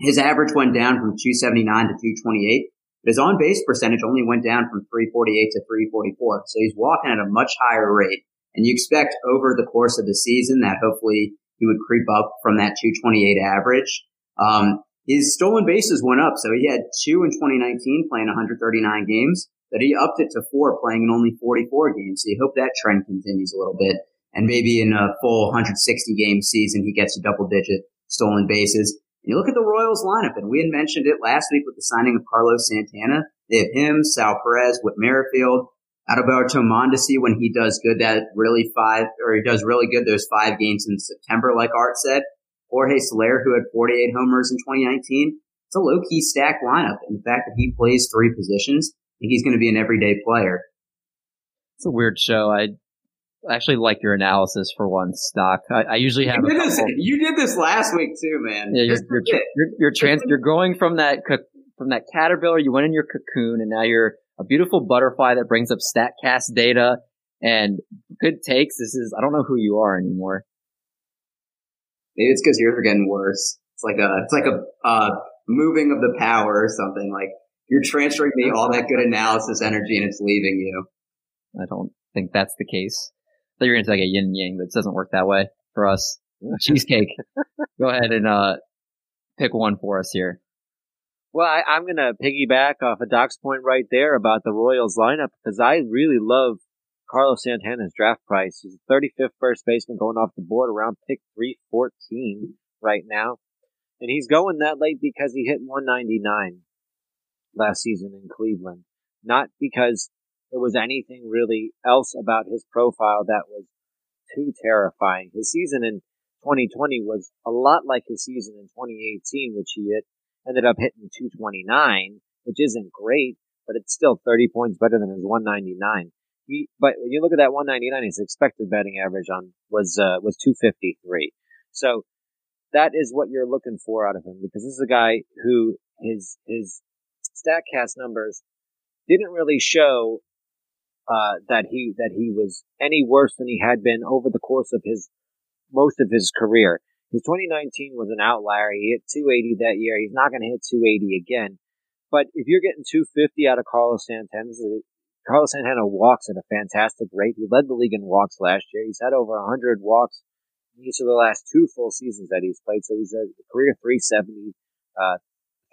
his average went down from 279 to 228. But his on base percentage only went down from 348 to 344. So he's walking at a much higher rate. And you expect over the course of the season that hopefully he would creep up from that 228 average. Um, his stolen bases went up. So he had two in 2019 playing 139 games, but he upped it to four playing in only 44 games. So you hope that trend continues a little bit. And maybe in a full 160 game season, he gets a double digit stolen bases. And you look at the Royals lineup, and we had mentioned it last week with the signing of Carlos Santana. They have him, Sal Perez, Whit Merrifield, Adalberto Mondesi when he does good that really five, or he does really good those five games in September, like Art said. Jorge Soler, who had 48 homers in 2019. It's a low key stacked lineup. And the fact that he plays three positions, I think he's going to be an everyday player. It's a weird show. I actually like your analysis for one stock. I, I usually have. You did, this, you did, this, last week too, man. Yeah, you're you're, you're, you're, trans, you're going from that from that caterpillar. You went in your cocoon, and now you're a beautiful butterfly that brings up Statcast data and good takes. This is I don't know who you are anymore. Maybe it's because you're getting worse. It's like a it's like a uh, moving of the power or something. Like you're transferring me all that good analysis energy, and it's leaving you. I don't think that's the case thought you were going to say like a yin yang, but it doesn't work that way for us. Cheesecake. Go ahead and uh, pick one for us here. Well, I, am going to piggyback off of Doc's point right there about the Royals lineup because I really love Carlos Santana's draft price. He's a 35th first baseman going off the board around pick 314 right now. And he's going that late because he hit 199 last season in Cleveland. Not because there was anything really else about his profile that was too terrifying. His season in 2020 was a lot like his season in 2018, which he hit, ended up hitting 229, which isn't great, but it's still 30 points better than his 199. He, but when you look at that 199, his expected batting average on was uh, was 253. So that is what you're looking for out of him because this is a guy who his his Statcast numbers didn't really show uh, that he that he was any worse than he had been over the course of his most of his career. His 2019 was an outlier. He hit 280 that year. He's not going to hit 280 again. But if you're getting 250 out of Carlos Santana, Carlos Santana walks at a fantastic rate. He led the league in walks last year. He's had over 100 walks each of the last two full seasons that he's played. So he's a career 370, uh,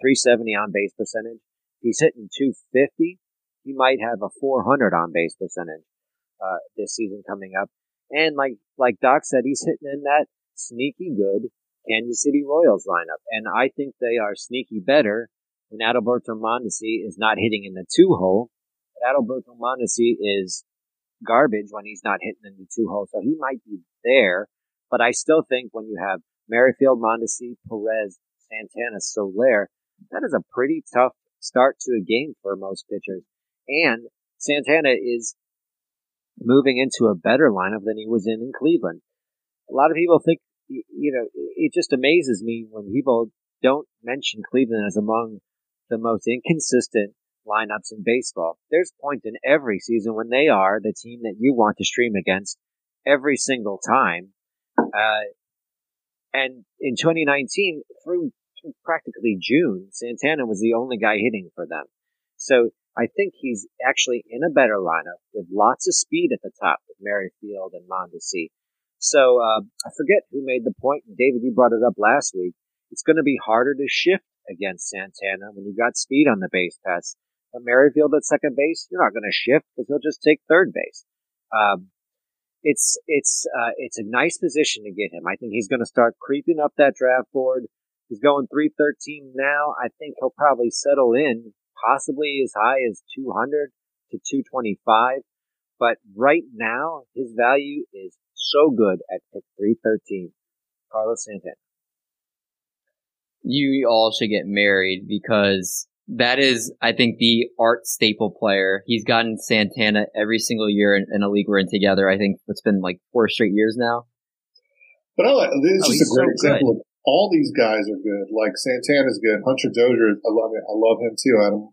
370 on base percentage. He's hitting 250 he might have a 400 on base percentage uh, this season coming up. And like like Doc said, he's hitting in that sneaky good Kansas City Royals lineup, and I think they are sneaky better when Adalberto Mondesi is not hitting in the two hole. But Adalberto Mondesi is garbage when he's not hitting in the two hole, so he might be there. But I still think when you have Merrifield, Mondesi, Perez, Santana, Soler, that is a pretty tough start to a game for most pitchers. And Santana is moving into a better lineup than he was in in Cleveland. A lot of people think, you know, it just amazes me when people don't mention Cleveland as among the most inconsistent, lineups in baseball. There's points in every season when they are the team that you want to stream against every single time. Uh, and in 2019, through, through practically June, Santana was the only guy hitting for them. So I think he's actually in a better lineup with lots of speed at the top with Merrifield and Mondesi. So uh, I forget who made the point. David, you brought it up last week. It's going to be harder to shift against Santana when you've got speed on the base paths. But Merrifield at second base, you're not going to shift because he'll just take third base. Um, it's it's uh, it's a nice position to get him. I think he's going to start creeping up that draft board. He's going 313 now. I think he'll probably settle in possibly as high as 200 to 225. But right now, his value is so good at pick 313. Carlos Santana. You all should get married because that is, I think, the art staple player. He's gotten Santana every single year in, in a league we're in together. I think it's been like four straight years now. But I like, this is oh, just a great so example good. of all these guys are good. Like Santana's good. Hunter Dozier, I love, I love him too, Adam.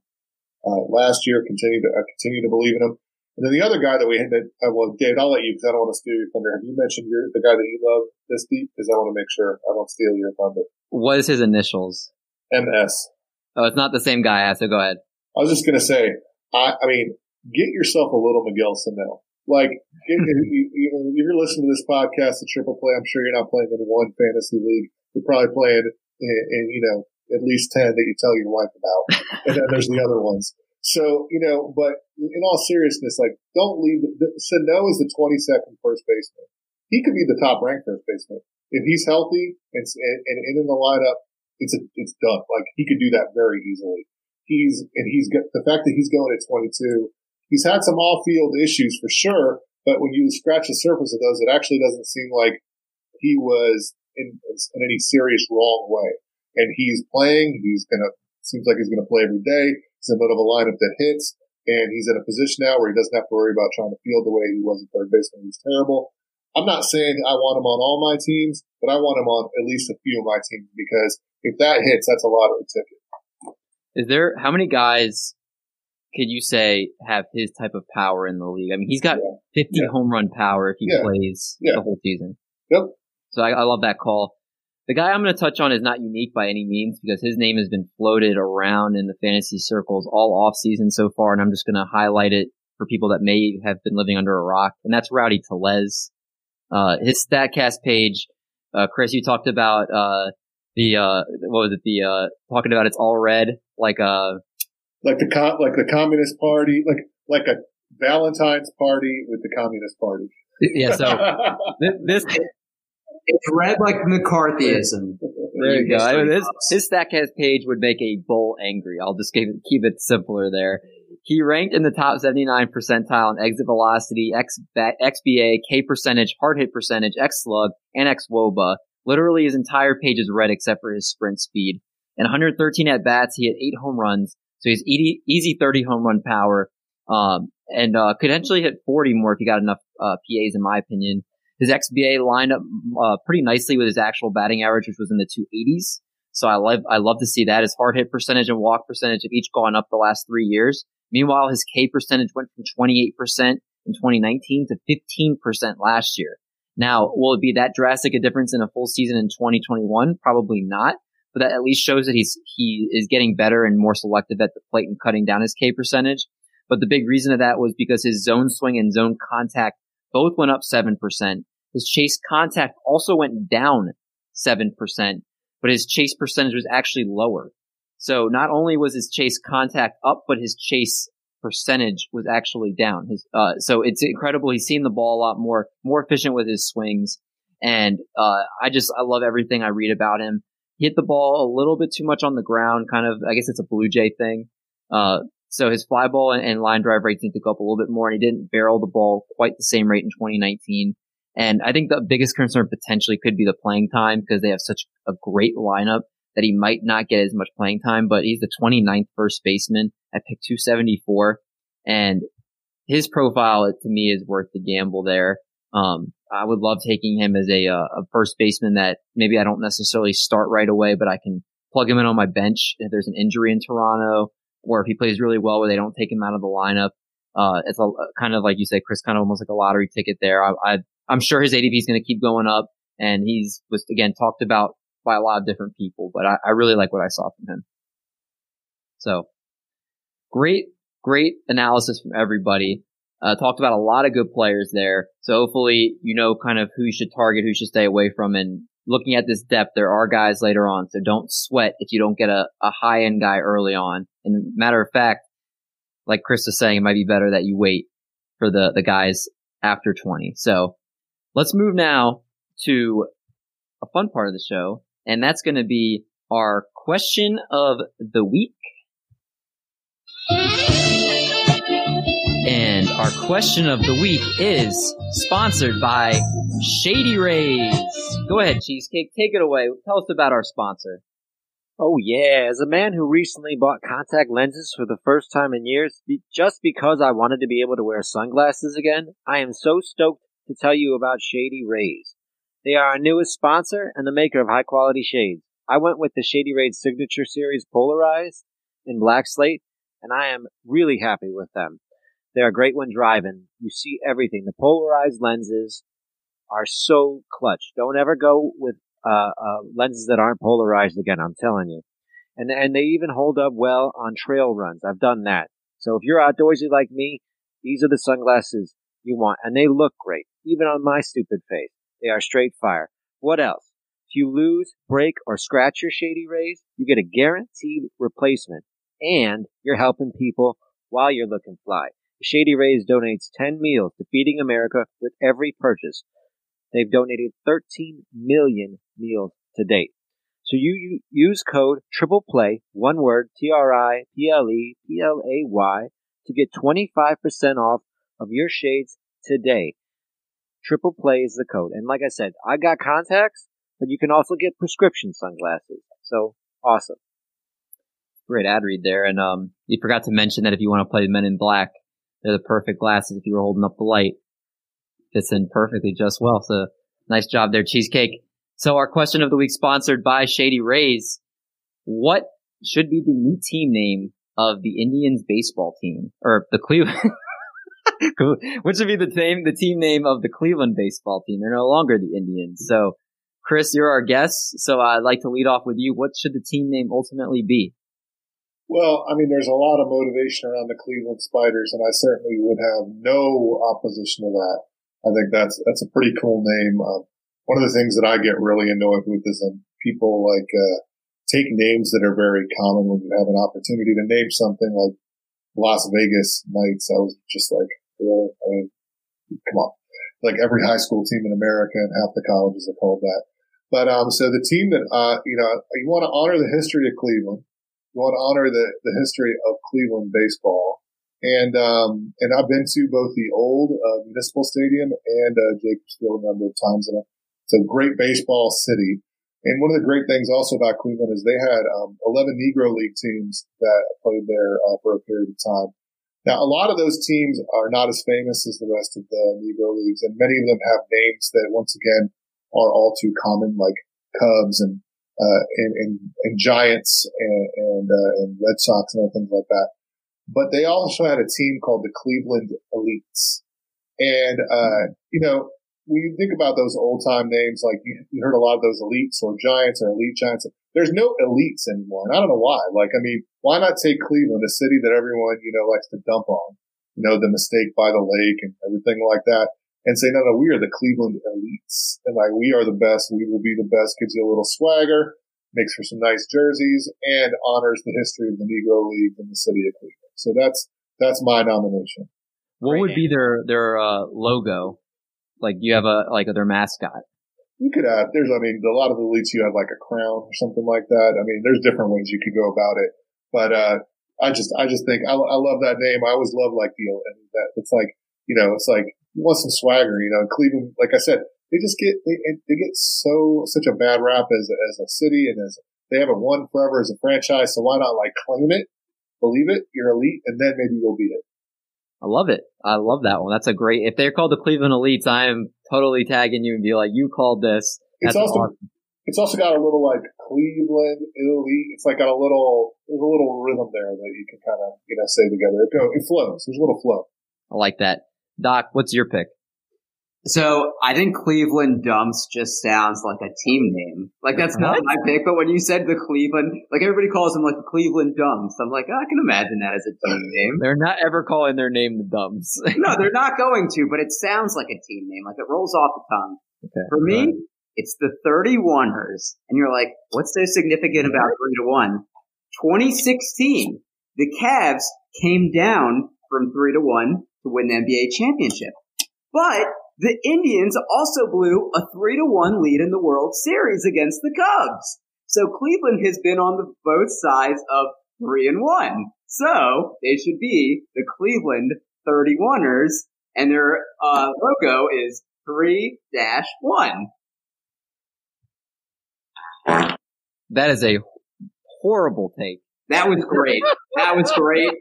Uh, last year, continue to, I continue to believe in him. And then the other guy that we had, that, uh, well, David, I'll let you because I don't want to steal your thunder. Have you mentioned your, the guy that you love this deep? Because I want to make sure I don't steal your thunder. What is his initials? MS. Oh, it's not the same guy. So go ahead. I was just going to say, I, I mean, get yourself a little Miguel Sano. Like, if, you, if you're listening to this podcast, the triple play, I'm sure you're not playing in one fantasy league. You're probably playing in, in you know, at least 10 that you tell your wife about. and then there's the other ones. So, you know, but in all seriousness, like, don't leave. The, Sano is the 22nd first baseman. He could be the top ranked first baseman. If he's healthy and, and, and in the lineup, it's a, it's done. Like, he could do that very easily. He's, and he's got the fact that he's going at 22, he's had some off field issues for sure, but when you scratch the surface of those, it actually doesn't seem like he was in, in any serious wrong way. And he's playing, he's gonna, seems like he's gonna play every day He's in the middle of a lineup that hits, and he's in a position now where he doesn't have to worry about trying to field the way he was at third base when he was terrible. I'm not saying I want him on all my teams, but I want him on at least a few of my teams because if that hits, that's a lottery ticket. Is there how many guys could you say have his type of power in the league? I mean, he's got yeah. 50 yeah. home run power if he yeah. plays the whole season. Yep. So I, I love that call. The guy I'm going to touch on is not unique by any means because his name has been floated around in the fantasy circles all off season so far, and I'm just going to highlight it for people that may have been living under a rock, and that's Rowdy Tellez. Uh, his Statcast page, uh, Chris, you talked about uh, the uh, what was it? The uh, talking about it's all red, like a uh, like the com- like the Communist Party, like like a Valentine's party with the Communist Party. Yeah, so this it's read like McCarthyism. There you go. I mean, his, his Statcast page would make a bull angry. I'll just keep it, keep it simpler there. He ranked in the top 79 percentile in exit velocity, X, XBA, K percentage, hard hit percentage, X slug, and X woba. Literally his entire page is red except for his sprint speed. And 113 at bats, he had eight home runs. So he's easy, easy 30 home run power. Um, and, uh, could potentially hit 40 more if he got enough, uh, PAs in my opinion. His XBA lined up uh, pretty nicely with his actual batting average, which was in the 280s. So I love I love to see that. His hard hit percentage and walk percentage have each gone up the last three years. Meanwhile, his K percentage went from 28% in 2019 to 15% last year. Now, will it be that drastic a difference in a full season in 2021? Probably not, but that at least shows that he's he is getting better and more selective at the plate and cutting down his K percentage. But the big reason of that was because his zone swing and zone contact both went up 7%. His chase contact also went down 7%, but his chase percentage was actually lower. So not only was his chase contact up, but his chase percentage was actually down. His, uh, so it's incredible. He's seen the ball a lot more, more efficient with his swings. And, uh, I just, I love everything I read about him. He hit the ball a little bit too much on the ground, kind of, I guess it's a Blue Jay thing. Uh, so his fly ball and, and line drive rates need to go up a little bit more, and he didn't barrel the ball quite the same rate in 2019. And I think the biggest concern potentially could be the playing time because they have such a great lineup that he might not get as much playing time, but he's the 29th first baseman at pick 274. And his profile to me is worth the gamble there. Um, I would love taking him as a, uh, a first baseman that maybe I don't necessarily start right away, but I can plug him in on my bench if there's an injury in Toronto or if he plays really well where they don't take him out of the lineup. Uh, it's a kind of like you said, Chris, kind of almost like a lottery ticket there. I, I I'm sure his ADP is going to keep going up, and he's was again talked about by a lot of different people. But I, I really like what I saw from him. So great, great analysis from everybody. Uh, talked about a lot of good players there. So hopefully you know kind of who you should target, who you should stay away from, and looking at this depth, there are guys later on. So don't sweat if you don't get a, a high end guy early on. And matter of fact, like Chris is saying, it might be better that you wait for the, the guys after 20. So let's move now to a fun part of the show. And that's going to be our question of the week. And our question of the week is sponsored by Shady Rays. Go ahead, Cheesecake. Take it away. Tell us about our sponsor. Oh yeah, as a man who recently bought contact lenses for the first time in years, just because I wanted to be able to wear sunglasses again, I am so stoked to tell you about Shady Rays. They are our newest sponsor and the maker of high quality shades. I went with the Shady Rays Signature Series Polarized in black slate, and I am really happy with them. They are great when driving. You see everything. The polarized lenses are so clutch. Don't ever go with uh, uh, lenses that aren't polarized again. I'm telling you. And and they even hold up well on trail runs. I've done that. So if you're outdoorsy like me, these are the sunglasses you want, and they look great, even on my stupid face. They are straight fire. What else? If you lose, break, or scratch your Shady Rays, you get a guaranteed replacement, and you're helping people while you're looking fly. Shady Rays donates 10 meals to Feeding America with every purchase. They've donated 13 million meals to date. So you, use code triple play, one word, T-R-I-P-L-E-P-L-A-Y, to get 25% off of your shades today. Triple play is the code. And like I said, I got contacts, but you can also get prescription sunglasses. So awesome. Great ad read there. And um, you forgot to mention that if you want to play Men in Black, they're the perfect glasses if you were holding up the light. Fits in perfectly just well. So nice job there, Cheesecake. So our question of the week sponsored by Shady Rays. What should be the new team name of the Indians baseball team or the Cleveland? What should be the name, the team name of the Cleveland baseball team? They're no longer the Indians. So, Chris, you're our guest. So I'd like to lead off with you. What should the team name ultimately be? Well, I mean, there's a lot of motivation around the Cleveland Spiders, and I certainly would have no opposition to that. I think that's that's a pretty cool name. Uh, one of the things that I get really annoyed with is when people like uh, take names that are very common when you have an opportunity to name something like Las Vegas Knights. I was just like, really? I mean, come on. Like every high school team in America and half the colleges are called that. But um, so the team that uh, you know, you want to honor the history of Cleveland You want to honor the, the history of Cleveland baseball. And, um, and I've been to both the old, uh, municipal stadium and, uh, Jacobs Field a number of times. And it's a great baseball city. And one of the great things also about Cleveland is they had, um, 11 Negro League teams that played there, uh, for a period of time. Now, a lot of those teams are not as famous as the rest of the Negro Leagues, and many of them have names that, once again, are all too common, like Cubs and uh, and, and, and, Giants and and, uh, and Red Sox and other things like that. But they also had a team called the Cleveland Elites, and uh, you know when you think about those old time names, like you, you, heard a lot of those elites or giants or elite giants. There's no elites anymore, and I don't know why. Like, I mean, why not take Cleveland, a city that everyone you know likes to dump on? You know, the mistake by the lake and everything like that and say, no, no, we are the Cleveland elites. And like, we are the best. We will be the best. Gives you a little swagger, makes for some nice jerseys, and honors the history of the Negro League in the city of Cleveland. So that's, that's my nomination. What would be their, their, uh, logo? Like, you have a, like, other mascot? You could add, there's, I mean, a lot of the elites, you have like a crown or something like that. I mean, there's different ways you could go about it. But, uh, I just, I just think I, I love that name. I always love like the, that it's like, you know, it's like you want some swagger, you know. Cleveland, like I said, they just get they, they get so such a bad rap as as a city and as they haven't won forever as a franchise. So why not like claim it, believe it, you're elite, and then maybe you'll beat it. I love it. I love that one. That's a great. If they're called the Cleveland Elites, I am totally tagging you and be like, you called this. That's it's also awesome. it's also got a little like Cleveland elite. It's like got a little, there's a little rhythm there that you can kind of, you know, say together. It, go, it flows. There's a little flow. I like that. Doc, what's your pick? So I think Cleveland Dumps just sounds like a team name. Like that's not my pick, but when you said the Cleveland, like everybody calls them like the Cleveland Dumps. I'm like, oh, I can imagine that as a team name. They're not ever calling their name the Dumps. no, they're not going to, but it sounds like a team name. Like it rolls off the tongue. Okay, For me, right. it's the 31ers. And you're like, what's so significant about 3 to 1? 2016, the Cavs came down from 3 to 1 to win the NBA championship. But the Indians also blew a 3 to 1 lead in the World Series against the Cubs. So Cleveland has been on the both sides of 3 and 1. So they should be the Cleveland 31ers and their uh, logo is 3 dash 1. That is a horrible take. That was great. that was great.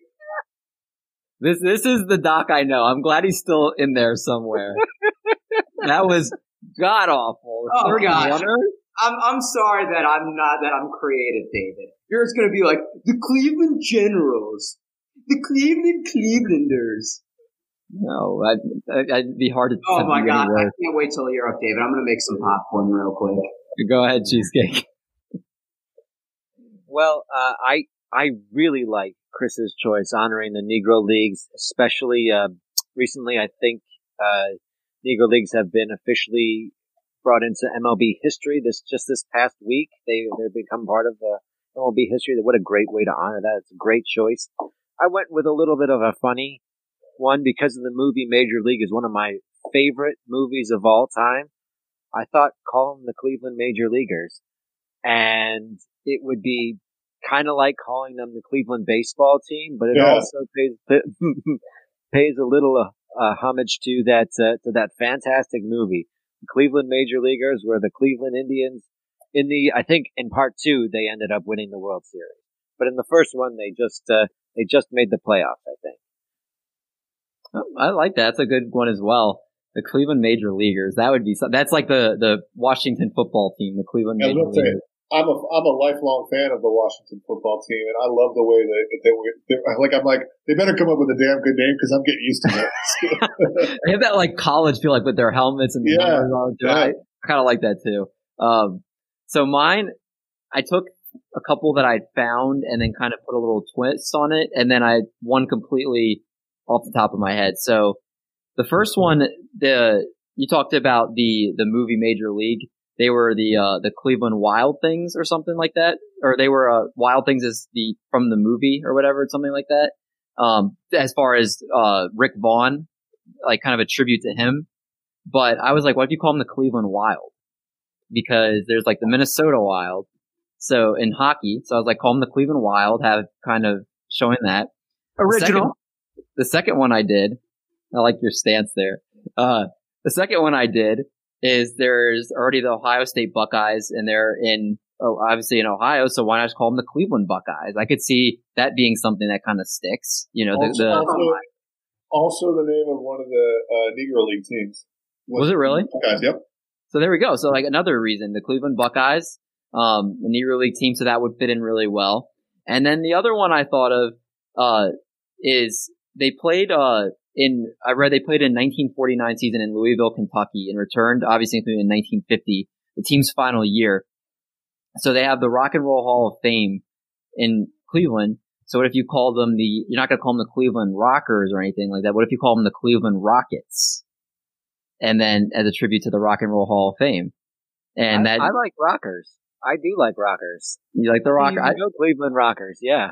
This this is the doc I know. I'm glad he's still in there somewhere. that was god awful. Oh gosh. I'm I'm sorry that I'm not that I'm creative, David. You're just gonna be like the Cleveland Generals, the Cleveland Clevelanders. No, I'd, I'd be hard to. Oh my god! I can't wait till you're up, David. I'm gonna make some popcorn real quick. Go ahead, cheesecake. well, uh, I I really like Chris's choice honoring the Negro Leagues, especially uh, recently. I think uh, Negro Leagues have been officially brought into MLB history. This just this past week, they they've become part of the MLB history. What a great way to honor that! It's a great choice. I went with a little bit of a funny one, because of the movie Major League is one of my favorite movies of all time, I thought call them the Cleveland Major Leaguers. And it would be kind of like calling them the Cleveland baseball team, but it yeah. also pays, pays a little uh, uh, homage to that, uh, to that fantastic movie. The Cleveland Major Leaguers were the Cleveland Indians. In the, I think in part two, they ended up winning the World Series. But in the first one, they just, uh, they just made the playoffs, I think. I like that. That's a good one as well. The Cleveland Major Leaguers. That would be that's like the the Washington football team. The Cleveland yeah, Major Leaguers. I'm a I'm a lifelong fan of the Washington football team, and I love the way that they were. Like I'm like they better come up with a damn good name because I'm getting used to it. they have that like college feel like with their helmets and yeah, yeah. I kind of like that too. Um, so mine, I took a couple that I'd found and then kind of put a little twist on it, and then I one completely off the top of my head. So the first one, the you talked about the the movie Major League. They were the uh, the Cleveland Wild Things or something like that, or they were uh, Wild Things is the from the movie or whatever, something like that. Um, as far as uh, Rick Vaughn, like kind of a tribute to him. But I was like, what if you call them the Cleveland Wild? Because there's like the Minnesota Wild. So in hockey, so I was like, call them the Cleveland Wild, have kind of showing that. Original the second one I did, I like your stance there. Uh, the second one I did is there's already the Ohio State Buckeyes and they're in, oh, obviously in Ohio. So why not just call them the Cleveland Buckeyes? I could see that being something that kind of sticks, you know, also, the, the also, also, the name of one of the, uh, Negro League teams. Was, was it really? Buckeyes, yep. So there we go. So like another reason, the Cleveland Buckeyes, um, the Negro League team. So that would fit in really well. And then the other one I thought of, uh, is they played uh in I read they played in 1949 season in Louisville, Kentucky, and returned obviously in 1950, the team's final year. So they have the Rock and Roll Hall of Fame in Cleveland. So what if you call them the? You're not going to call them the Cleveland Rockers or anything like that. What if you call them the Cleveland Rockets? And then as a tribute to the Rock and Roll Hall of Fame. And I, that I like rockers. I do like rockers. You like the rock? I go Cleveland Rockers. Yeah.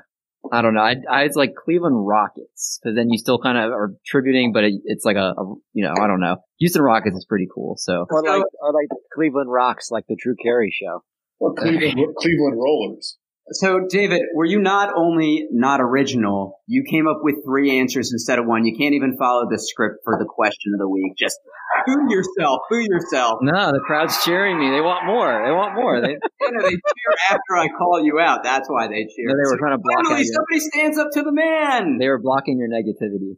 I don't know. I, I it's like Cleveland Rockets because then you still kind of are tributing, but it, it's like a, a, you know I don't know. Houston Rockets is pretty cool. So or like or like Cleveland Rocks, like the Drew Carey show, or Cleveland Cleveland Rollers. So, David, were you not only not original, you came up with three answers instead of one. You can't even follow the script for the question of the week. Just boo yourself, boo yourself. No, the crowd's cheering me. They want more. They want more. They, you know, they cheer after I call you out. That's why they cheer. No, they were trying to block. Finally, somebody stands up to the man. They were blocking your negativity.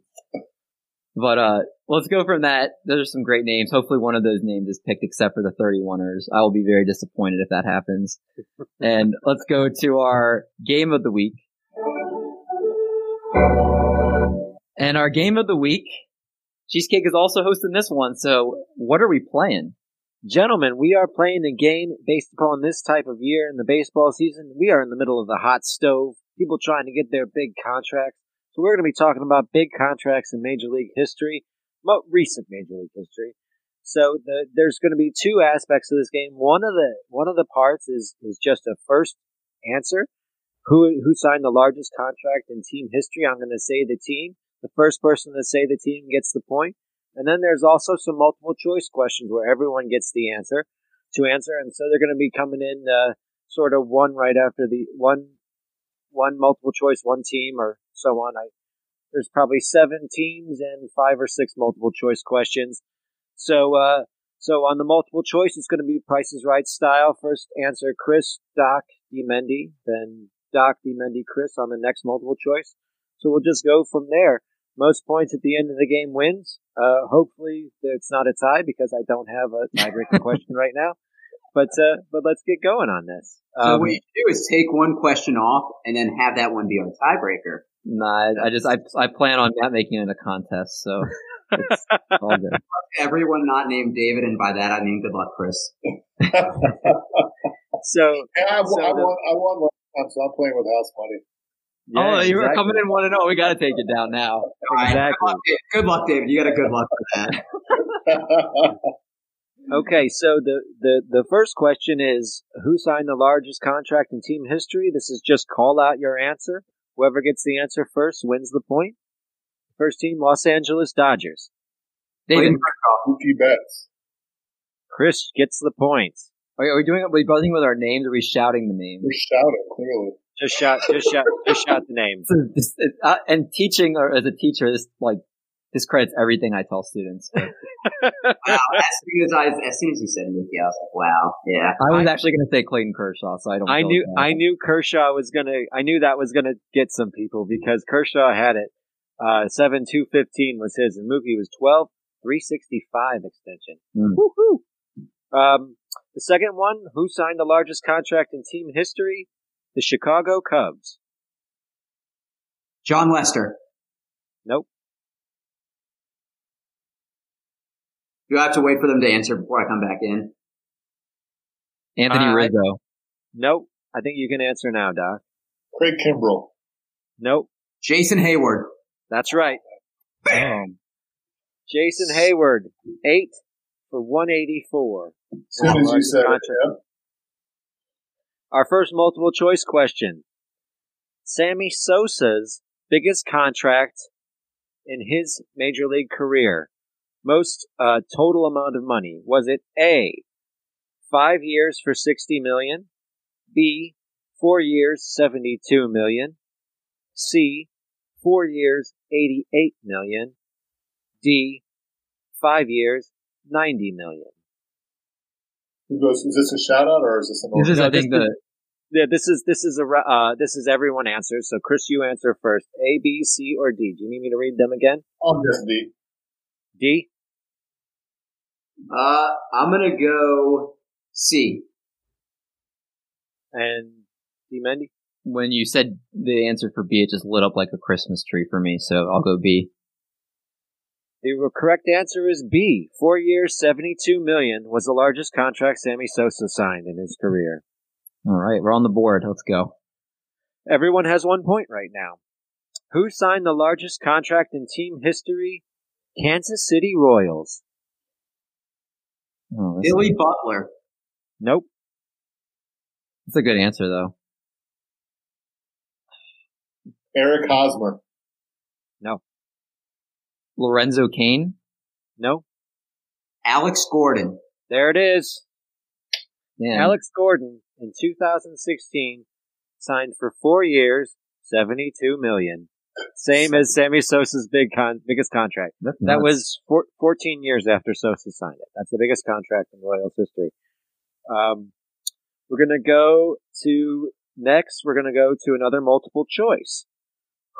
But uh, let's go from that. Those are some great names. Hopefully, one of those names is picked, except for the 31ers. I will be very disappointed if that happens. and let's go to our game of the week. And our game of the week, Cheesecake is also hosting this one. So, what are we playing? Gentlemen, we are playing a game based upon this type of year in the baseball season. We are in the middle of the hot stove, people trying to get their big contracts. So we're going to be talking about big contracts in Major League history, recent Major League history. So the, there's going to be two aspects of this game. One of the one of the parts is is just a first answer. Who who signed the largest contract in team history? I'm going to say the team. The first person to say the team gets the point. And then there's also some multiple choice questions where everyone gets the answer to answer, and so they're going to be coming in uh, sort of one right after the one one multiple choice, one team, or so on. I, there's probably seven teams and five or six multiple choice questions. So, uh, so on the multiple choice, it's going to be Prices Right style. First answer Chris, Doc, D. Mendy, then Doc, D. Mendy, Chris on the next multiple choice. So we'll just go from there. Most points at the end of the game wins. Uh, hopefully it's not a tie because I don't have a tiebreaker question right now. But uh, but let's get going on this. Um, so what you do is take one question off and then have that one be our tiebreaker. Nah, I just I I plan on not making it a contest, so it's all good. Everyone not named David, and by that I mean good luck, Chris. so yeah, I, so I, the, won, I won last time, so I'm playing with house money. Yeah, oh, you were coming in one and zero. We got to take it down now. Exactly. Good luck, David. You got a good luck for that. Okay, so the, the, the first question is who signed the largest contract in team history? This is just call out your answer. Whoever gets the answer first wins the point. First team, Los Angeles Dodgers. David Mookie Betts. Chris gets the points. Are, are we doing? Are we buzzing with our names? Or are we shouting the names? We're shouting clearly. Just shout, just shout, just shout the names. uh, and teaching, or as a teacher, this like discredits everything I tell students. wow, as soon as I, as soon as you said Mookie, I was like, wow, yeah. I was I, actually going to say Clayton Kershaw, so I don't. I knew, I knew Kershaw was going to, I knew that was going to get some people because Kershaw had it. Uh, seven two fifteen was his, and Mookie was twelve three sixty five extension. Mm. Um, the second one, who signed the largest contract in team history? The Chicago Cubs. Jon Lester. Nope. You have to wait for them to answer before I come back in. Anthony uh, Rizzo. Nope. I think you can answer now, Doc. Craig Kimbrel. Nope. Jason Heyward. That's right. Bam. Jason Heyward, eight for 184. As soon as you said it, yeah. Our first multiple choice question. Sammy Sosa's biggest contract in his major league career most uh, total amount of money? Was it A, five years for 60 million, B, four years, 72 million, C, four years, 88 million, D, five years, 90 million? Who goes, is this a shout out or is this an This is, I think, the, yeah, this is this is a uh, this is everyone answers. So Chris, you answer first. A, B, C, or D. Do you need me to read them again? I'll just D. D. Uh, I'm gonna go C. And D. Mendy? When you said the answer for B, it just lit up like a Christmas tree for me, so I'll go B. The correct answer is B. Four years, 72 million was the largest contract Sammy Sosa signed in his career. All right, we're on the board. Let's go. Everyone has one point right now. Who signed the largest contract in team history? Kansas City Royals. Oh, Billy Butler. Nope. That's a good answer, though. Eric Hosmer. No. Lorenzo Cain. No. Alex Gordon. There it is. Man. Alex Gordon in 2016 signed for four years, 72 million. Same as Sammy Sosa's big con- biggest contract. That's that was four- 14 years after Sosa signed it. That's the biggest contract in Royals history. Um, we're going to go to next. We're going to go to another multiple choice.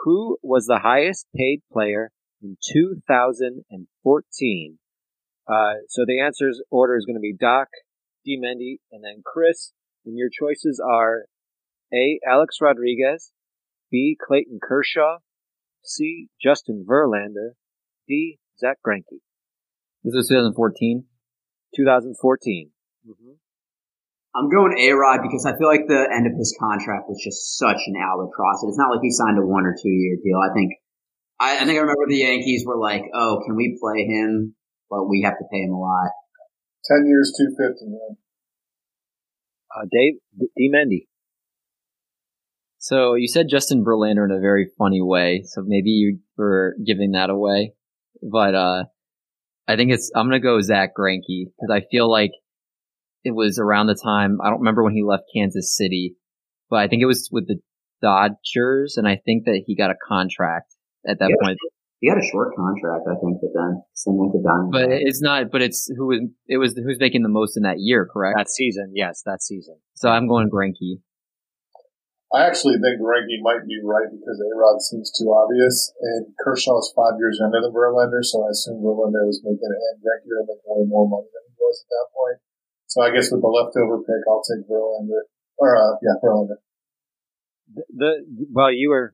Who was the highest paid player in 2014? Uh, so the answers order is going to be Doc, D. Mendy, and then Chris. And your choices are A. Alex Rodriguez, B. Clayton Kershaw, C. Justin Verlander, D. Zack Greinke. This was 2014. 2014. Mm-hmm. I'm going A Rod because I feel like the end of his contract was just such an albatross. It's not like he signed a one or two year deal. I think, I, I think I remember the Yankees were like, "Oh, can we play him? But we have to pay him a lot." Ten years, two fifty, man. Uh, Dave D. Mendy. So you said Justin Verlander in a very funny way. So maybe you were giving that away, but uh, I think it's I'm gonna go Zack Greinke because I feel like it was around the time I don't remember when he left Kansas City, but I think it was with the Dodgers, and I think that he got a contract at that Yeah. point. He had a short contract, I think, but then then went to Diamondbacks. But it's not. But it's who was it was who's making the most in that year, correct? That season, yes, that season. so I'm going Greinke. I actually think Greinke might be right because A-Rod seems too obvious, and Kershaw is five years younger than Verlander, so I assume Verlander was making it, and Greinke was making way more money than he was at that point. So I guess with the leftover pick, I'll take Verlander. Or, uh, yeah, Verlander. The, the well, you were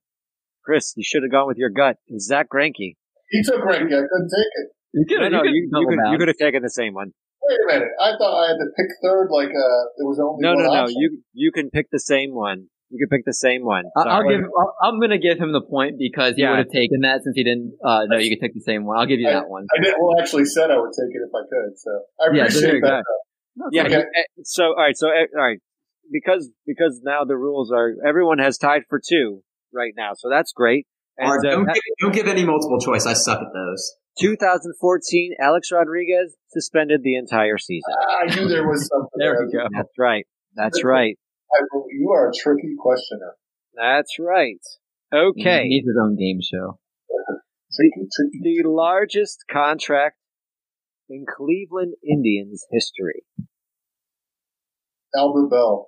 Chris. You should have gone with your gut. It was Zack Greinke. He took Greinke, I couldn't take it. You could, No, no, could you, you could you could have taken the same one. Wait a minute, I thought I had to pick third, like, uh, it was only No, one no, no. option. You you can pick the same one. You can pick the same one. I- I'll Sorry. give. I'll, I'm gonna give him the point because he Yeah. would have taken that since he didn't. Uh, no, you could take the same one. I'll give you that one. I did, well, actually said I would take it if I could, so I Yeah, so there appreciate you that. Yeah. Okay. he- so all right. So eh, all right. Because because now the rules are everyone has tied for two right now. So that's great. And All right, uh, don't, that- give, don't give any multiple choice. I suck at those. 2014, Alex Rodriguez suspended the entire season. I knew there was something There there. we go. That's right. That's right. I, you are a tricky questioner. That's right. Okay. He needs his own game show. Tricky, tricky. The largest contract in Cleveland Indians history. Albert Belle.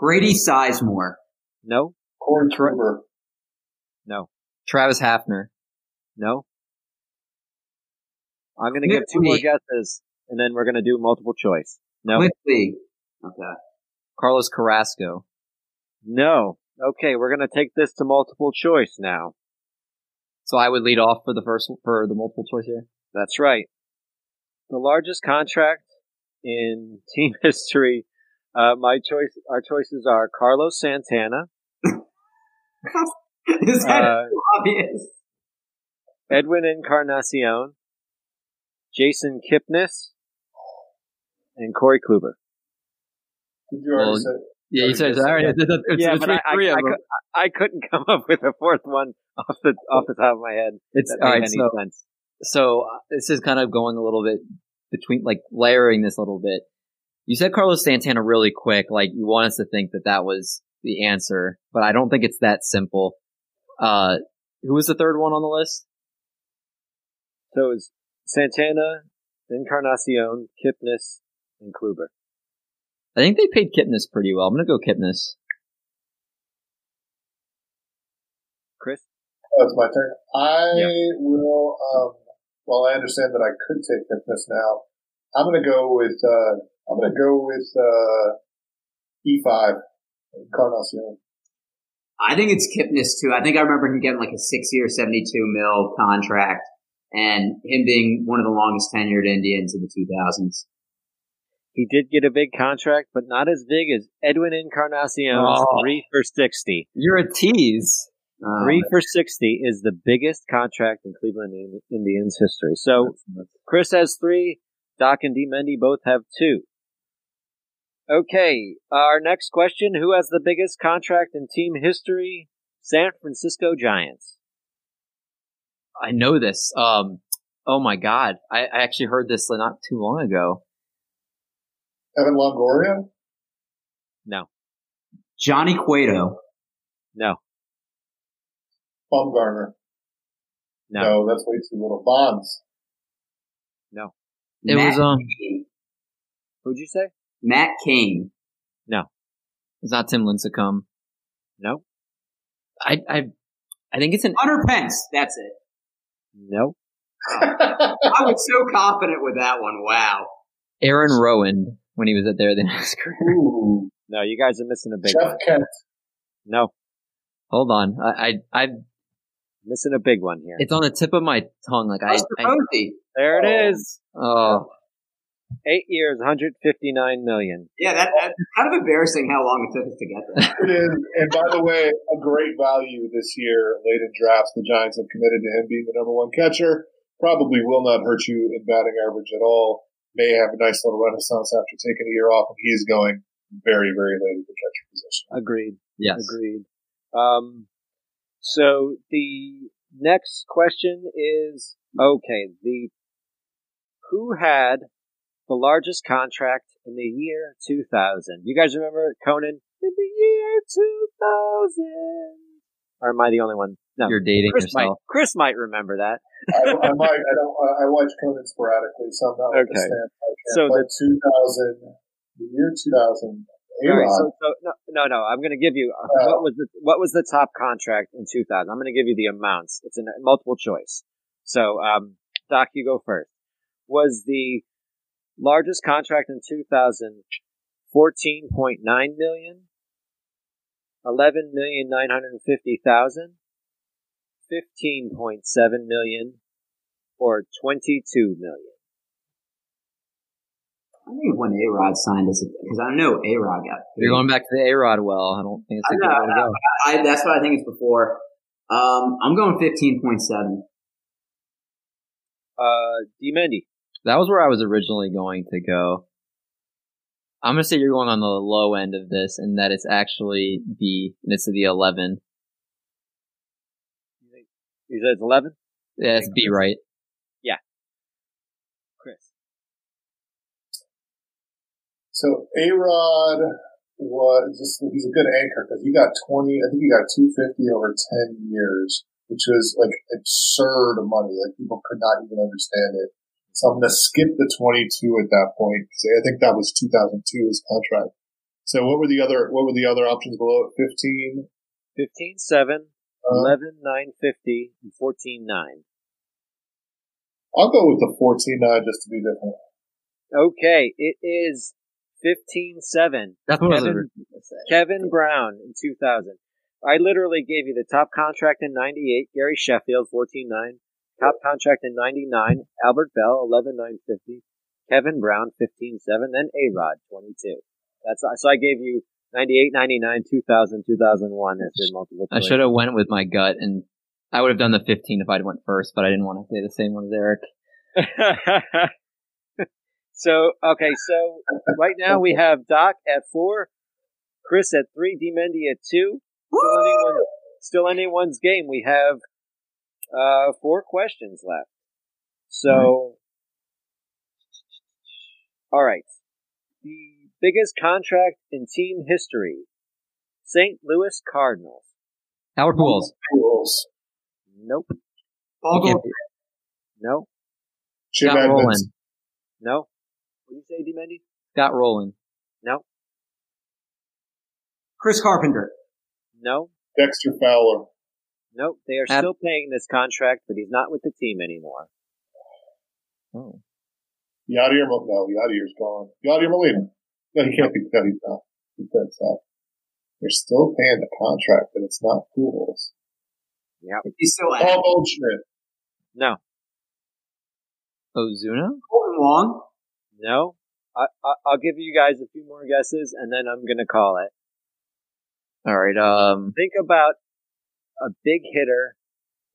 Grady Sizemore. No, Corey Kluber. no, Travis Hafner. no. I'm going to give two more guesses, and then we're going to do multiple choice. No, Cliff Okay. Carlos Carrasco. no. Okay, we're going to take this to multiple choice now. So I would lead off for the first for the multiple choice here. That's right. The largest contract in team history. Uh, my choice, our choices are Carlos Santana, Is that uh, obvious? Edwin Encarnacion, Jason Kipnis, and Corey Kluber. Did you already Well, say? Yeah, you said all right. It's, it's, it's yeah, but between I, I, three of I, I couldn't come up with a fourth one off the off the top of my head. It's That all made right. any So sense. so uh, this is kind of going a little bit between like layering this a little bit. You said Carlos Santana really quick, like you want us to think that that was the answer, but I don't think it's that simple. Uh, who was the third one on the list? So it was Santana, Encarnacion, Kipnis, and Kluber. I think they paid Kipnis pretty well. I'm gonna go Kipnis. Chris? Oh, it's my turn. I Yeah. will, um, well, I understand that I could take Kipnis now. I'm going to go with, uh, I'm going to go with, uh, E5, Encarnacion. I think it's Kipnis too. I think I remember him getting like a six year, 72 mil contract and him being one of the longest tenured Indians in the 2000s. He did get a big contract, but not as big as Edwin Encarnacion's Oh. three for sixty. You're a tease. Um, Three for sixty is the biggest contract in Cleveland Indians history. So Chris has three. Doc and D. Mendy both have two. Okay, our next question: Who has the biggest contract in team history? San Francisco Giants. I know this. Um, oh my god, I, I actually heard this not too long ago. Evan Longoria? No, Johnny Cueto. no, Bumgarner. no, No, that's way too little. Bonds. no. It Matt was um, Who'd you say? Matt Cain. it's not Tim Lincecum. No. I I I think it's an Hunter Pence. That's it. Nope. I was so confident with that one. Wow. Aaron Rowand when he was at there. Then his career. Ooh, No, you guys are missing a big Jeff one. Kent. No, Hold on, I, I, I, missing a big one here. it's on the tip of my tongue. Like I, Buster I Posey. there it oh. is. oh, Eight years, 159 million. Yeah, that, that's kind of embarrassing how long it took us to get there. It is, and by the way, a great value this year late in drafts. The Giants have committed to him being the number one catcher. Probably will not hurt you in batting average at all. May have a nice little renaissance after taking a year off, and he is going very, very late at the catcher position. Agreed. yes. Agreed. Um, so the next question is okay. The who had the largest contract in the year 2000? You guys remember Conan in the year 2000? Or am I the only one? No, You're dating Chris might. yourself. Chris might remember that. I, don't- I might, I don't, I watch Conan sporadically, so I'm not with the Okay. stamp. I can't. So but 2000, the year 2000, All right, A-Rod. so, so no, no, no. I'm going to give you uh, Uh, what was the what was the top contract in 2000. I'm going to give you the amounts. It's a multiple choice. So, um, Doc, you go first. Was the largest contract in 2000 14.9 million, 11 million 950,000, 15.7 million, or 22 million? I think when A Rod signed us, because I know A Rod got. You're going back to the A Rod well. I don't think it's a I good know, way to go. I, that's what I think it's before. Um, I'm going 15.7. Uh, D. Mendy. That was where I was originally going to go. I'm gonna say you're going on the low end of this, and that it's actually B, and it's the 11. You said it's 11? Yeah, it's B, right? Yeah. Chris. So A-Rod was just, he's a good anchor because he got 20, I think he got 250 over 10 years, which was like absurd money. Like people could not even understand it. So I'm going to skip the 22 at that point because I think that was 2002 his contract. So what were the other, what were the other options below it? 15? 15 7, Uh, 11 950, and 14 9. I'll go with the 14 9 just to be different. Okay, it is 15 7. That's what I was Kevin, gonna say. Kevin Brown in 2000. I literally gave you the top contract in 98, Gary Sheffield 14 9. Top contract in 99, Albert Belle 11 950. Kevin Brown 15 7. Then A Rod 22. That's So I gave you 98, 99, 2000, 2001 as your multiple I should have went with my gut, and I would have done the 15 if I'd went first, but I didn't want to say the same one as Eric. so okay, so right now we have Doc at four, Chris at three, D Mendy at two. Still, anyone, still anyone's game. We have uh, four questions left. So, all right, the biggest contract in team history: St. Louis Cardinals. Albert Pujols. Rules. Nope. Paul Gold- No. Jim Scott Edmonds. Rolen. No. What do you say, D Mendy? Scott Rolen. No. Chris Carpenter. No. Dexter Fowler. Nope. They are Ad- still paying this contract, but he's not with the team anymore. Oh. Yadier, Mo- no, Yadier's gone. Yadier Molina. No, he can't be, no, he's not. He's dead set. They're still paying the contract, but it's not Pujols. Yeah, He's still at Paul Goldschmidt. No. Ozuna? Kolten Wong. No. I, I, I'll give you guys a few more guesses, and then I'm gonna call it. All right. Um. Think about a big hitter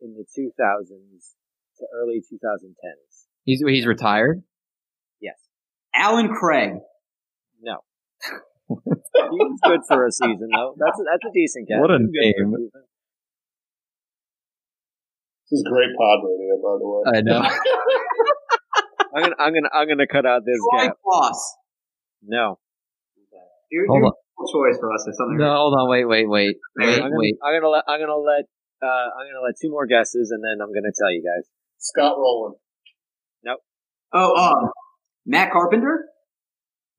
in the 2000s to early 2010s. He's he's retired. Yes. Allen Craig. No. He's good for a season, though. That's a, that's a decent guess. What a He's good for name. season. This is great pod radio, by the way. I know. I'm gonna I'm gonna I'm gonna cut out this Troy gap. Glaus. No. You're, Hold you're on. A choice for us or something. no, hold on. Wait, wait, wait, wait, I'm gonna, wait. I'm gonna let I'm gonna let uh I'm gonna let two more guesses, and then I'm gonna tell you guys. Scott Rolen. Nope. Oh, um, Matt Carpenter.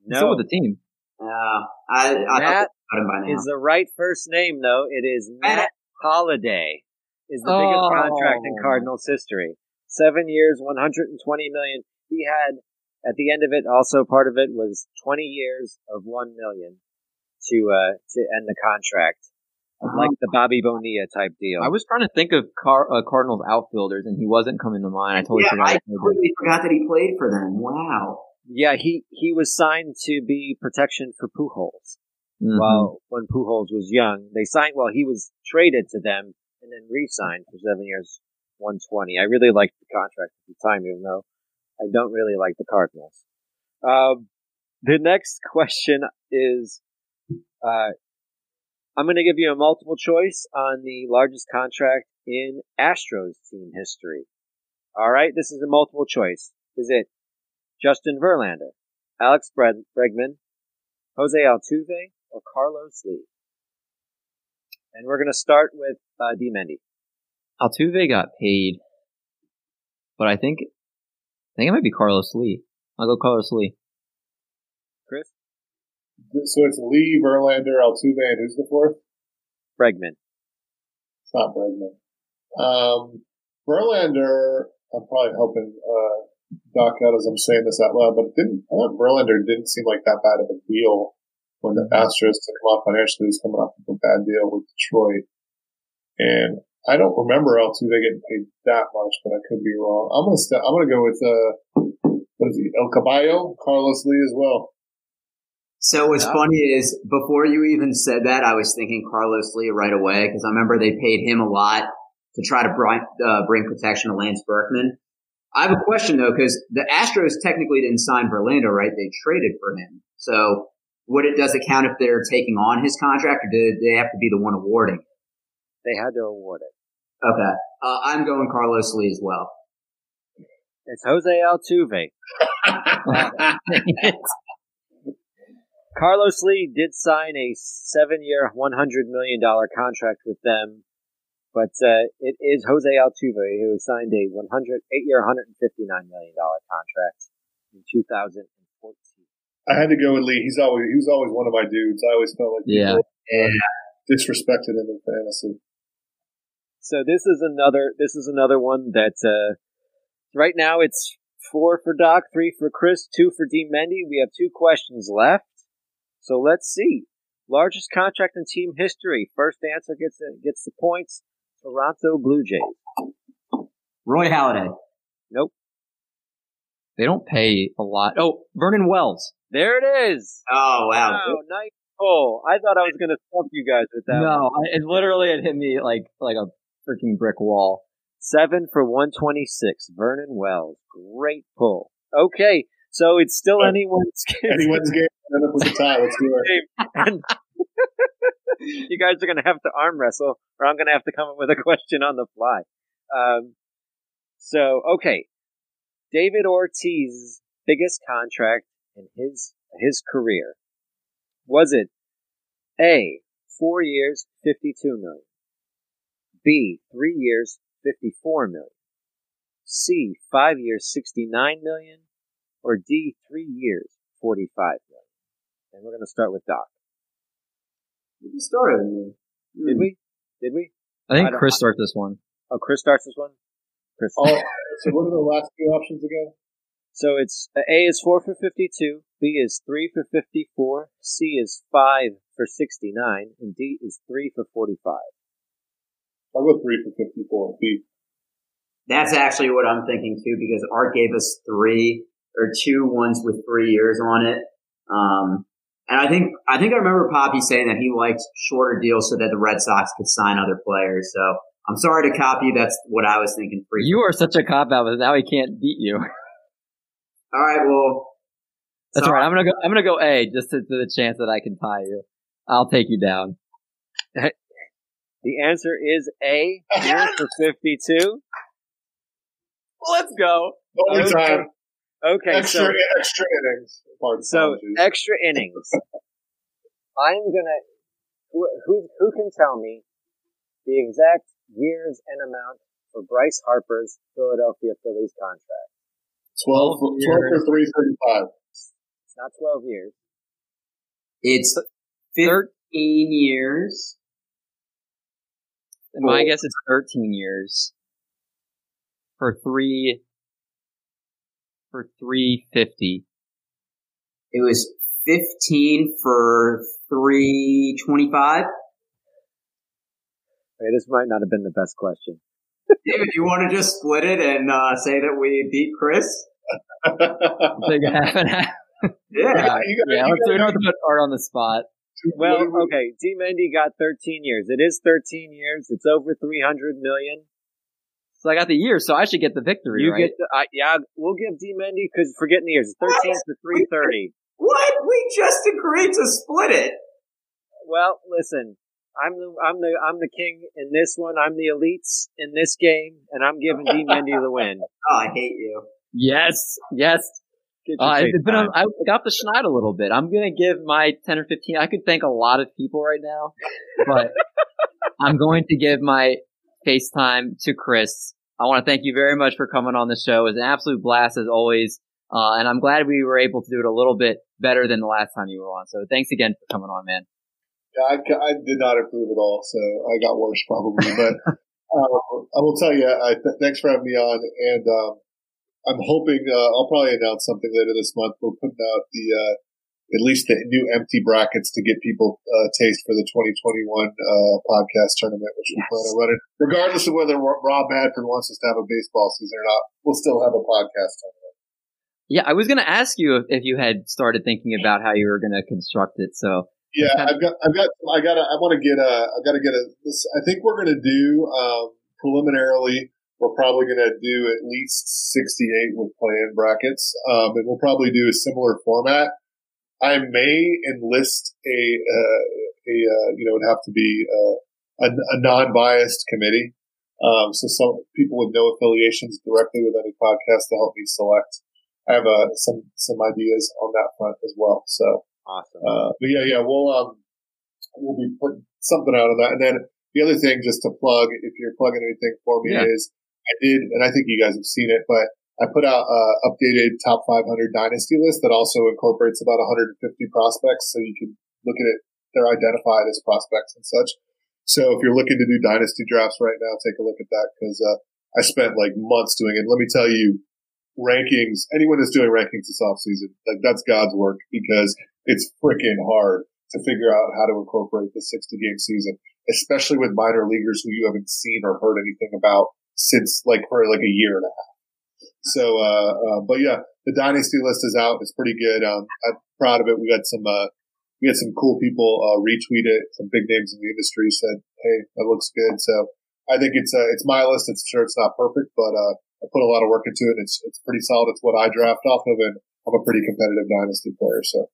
He's Still No. with the team. Uh, I, I Matt about him by now. is the right first name, though. It is Matt Holliday. is the biggest oh. contract in Cardinals history. Seven years, 120 million. He had, at the end of it, also part of it was 20 years of 1 million to, uh, to end the contract. Uh-huh. Like the Bobby Bonilla type deal. I was trying to think of Car- uh, Cardinals outfielders, and he wasn't coming to mind. I totally yeah, forgot. I totally forgot that he played for them. Wow. Yeah, he he was signed to be protection for Pujols. Mm-hmm. While when Pujols was young, they signed. Well, he was traded to them and then re-signed for seven years, one twenty. I really liked the contract at the time, even though I don't really like the Cardinals. Um, the next question is, uh, I'm going to give you a multiple choice on the largest contract in Astros team history. All right, this is a multiple choice. Is it Justin Verlander, Alex Bregman, Jose Altuve, or Carlos Lee? And we're going to start with uh, D. Mendy. Altuve got paid, but I think I think it might be Carlos Lee. I'll go Carlos Lee. So it's Lee, Verlander, Altuve, and who's the fourth? Bregman. It's not Bregman. Um, Verlander, I'm probably helping uh, Doc out as I'm saying this out loud, but it didn't. I thought Verlander didn't seem like that bad of a deal when the mm-hmm. Astros took him off financially. He was coming off of a bad deal with Detroit, and I don't remember Altuve getting paid that much, but I could be wrong. I'm gonna st- I'm gonna go with uh, what is he? El Caballo, Carlos Lee as well. So what's yeah. funny is before you even said that, I was thinking Carlos Lee right away because I remember they paid him a lot to try to bring, uh, bring protection to Lance Berkman. I have a question though, because the Astros technically didn't sign Verlander, right? They traded for him. So would it does it count if they're taking on his contract, or did they have to be the one awarding? They had to award it. Okay, uh, I'm going Carlos Lee as well. It's Jose Altuve. Carlos Lee did sign a seven-year, $100 million contract with them, but uh, it is Jose Altuve who signed a 100, eight-year, $159 million contract in 2014. I had to go with Lee. He's always he was always one of my dudes. I always felt like yeah, yeah. disrespected him in fantasy. So this is another this is another one that uh, right now it's four for Doc, three for Chris, two for D Mendy. We have two questions left. So let's see. Largest contract in team history. First answer gets gets the points. Toronto Blue Jays. Roy Halladay. Nope. They don't pay a lot. Oh, Vernon Wells. There it is. Oh wow! wow nice pull. I thought I was going to stump you guys with that. No, I, it literally it hit me like like a freaking brick wall. Seven for one twenty six. Vernon Wells. Great pull. Okay, so it's still anyone's game. Anyone's game. End up with a tie. Let's do it. You guys are going to have to arm wrestle, or I'm going to have to come up with a question on the fly. Um, so, okay. David Ortiz's biggest contract in his his career was it A four years fifty two million, B three years fifty four million, C five years sixty nine million, or D three years forty five million? And we're going to start with Doc. You started with me. Did we? Did we? I think I Chris starts this one. Oh, Chris starts this one. Chris. Oh, so what are the last two options again? So it's uh, A is four for fifty-two, B is three for fifty-four, C is five for sixty-nine, and D is three for forty-five. I'll go three for fifty-four. B. That's actually what I'm thinking too, because Art gave us three or two ones with three years on it. Um, and I think I think I remember Papi saying that he liked shorter deals so that the Red Sox could sign other players. So I'm sorry to copy. That's what I was thinking. For you you are such a cop out, but now he can't beat you. All right, well, that's all right. I'm gonna go. I'm gonna go A just to, to the chance that I can tie you. I'll take you down. the answer is A. Here for 52. Let's go. Overtime. Okay, extra so extra innings. So extra innings. I'm gonna. Who, who who can tell me the exact years and amount for Bryce Harper's Philadelphia Phillies contract? 12, 12 for 335. It's not 12 years. It's thirteen years. My oh. guess is 13 years for three for 350. It was 15 for 325. Hey, this might not have been the best question. David, you want to just split it and uh, say that we beat Chris? Take a half and half. Yeah, yeah, yeah let's, we don't to put Art on the spot. Well, okay, D. Mendy got 13 years. It is 13 years. It's over 300 million. So I got the year, so I should get the victory. You right? get the, uh, yeah. We'll give D. Mendy because for getting the years, 13 what? to 330. What? We just agreed to split it. Well, listen, I'm the I'm the I'm the king in this one. I'm the elites in this game, and I'm giving D Mendy the win. Oh, I hate you. Yes, yes. Uh, it's been a, I got the schneid a little bit. I'm gonna give my ten or fifteen. I could thank a lot of people right now, but I'm going to give my FaceTime to Chris. I want to thank you very much for coming on the show. It was an absolute blast as always. Uh, and I'm glad we were able to do it a little bit better than the last time you were on. So thanks again for coming on, man. Yeah, I, I did not improve at all, so I got worse probably. But uh, I will tell you, I, th- thanks for having me on, and um, I'm hoping uh, I'll probably announce something later this month. We're putting out the uh, at least the new empty brackets to get people uh, taste for the 2021 uh, podcast tournament, which we plan on running, regardless of whether Rob Manfred wants us to have a baseball season or not. We'll still have a podcast tournament. Yeah, I was going to ask you if, if, you had started thinking about how you were going to construct it. So yeah, I've got, I've got, I got, I want to get a, I got to get a. This, I think we're going to do um, preliminarily. We're probably going to do at least 68 with play-in brackets, um, and we'll probably do a similar format I may enlist a, uh, a uh, you know, it would have to be uh, a, a non-biased committee. Um, so some people with no affiliations directly with any podcast to help me select. I have uh, some some ideas on that front as well. So awesome. Uh, but yeah, yeah, we'll um we'll be putting something out of that. And then the other thing, just to plug, if you're plugging anything for me, yeah. is I did, and I think you guys have seen it, but I put out a updated top 500 dynasty list that also incorporates about 150 prospects. So you can look at it. They're identified as prospects and such. So if you're looking to do dynasty drafts right now, take a look at that because, uh, I spent like months doing it. Let me tell you, rankings, anyone that's doing rankings this off season, like that's God's work because it's freaking hard to figure out how to incorporate the 60 game season, especially with minor leaguers who you haven't seen or heard anything about since like for like a year and a half. So, uh, uh, but yeah, the dynasty list is out. It's pretty good. Um, I'm proud of it. We got some, uh, we had some cool people, uh, retweet it. Some big names in the industry said, Hey, that looks good. So I think it's, uh, it's my list. It's sure it's not perfect, but, uh, I put a lot of work into it. It's, it's pretty solid. It's what I draft off of and I'm a pretty competitive dynasty player. So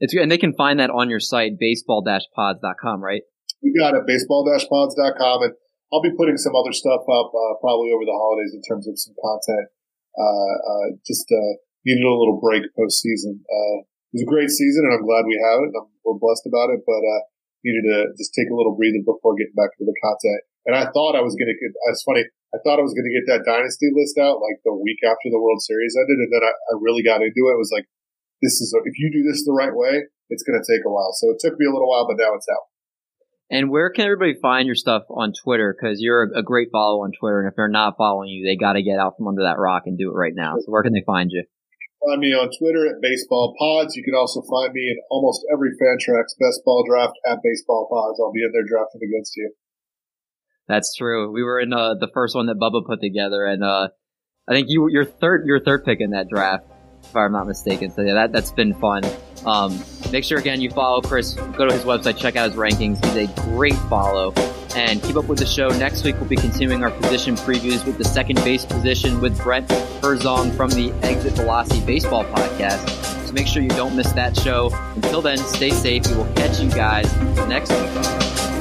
it's good. And they can find that on your site, baseball-pods.com, right? You got it, baseball-pods.com. And I'll be putting some other stuff up, uh, probably over the holidays in terms of some content uh, uh, just uh, needed a little break postseason. Uh, it was a great season, and I'm glad we have it. I'm, we're blessed about it, but uh, needed to just take a little breather before getting back to the content. And I thought I was going to get. It's funny. I thought I was going to get that dynasty list out like the week after the World Series ended, and then I, I really got into it. It was like, this is a, if you do this the right way, it's going to take a while. So it took me a little while, but now it's out. And where can everybody find your stuff on Twitter? Because you're a, a, great follow on Twitter, and if they're not following you, they got to get out from under that rock and do it right now. So where can they find you? Find me on Twitter at Baseball Pods. You can also find me in almost every Fantrax best ball draft at Baseball Pods. I'll be in there drafting against you. That's true. We were in uh, the first one that Bubba put together, and uh, I think you your third your third pick in that draft, if I'm not mistaken. So yeah, that that's been fun. Um, make sure again you follow Chris. Go to his website, check out his rankings. He's a great follow, and keep up with the show. Next week we'll be continuing our position previews with the second base position with Brent Herzog from the Exit Velocity Baseball Podcast. So make sure you don't miss that show. Until then, stay safe. We will catch you guys next week.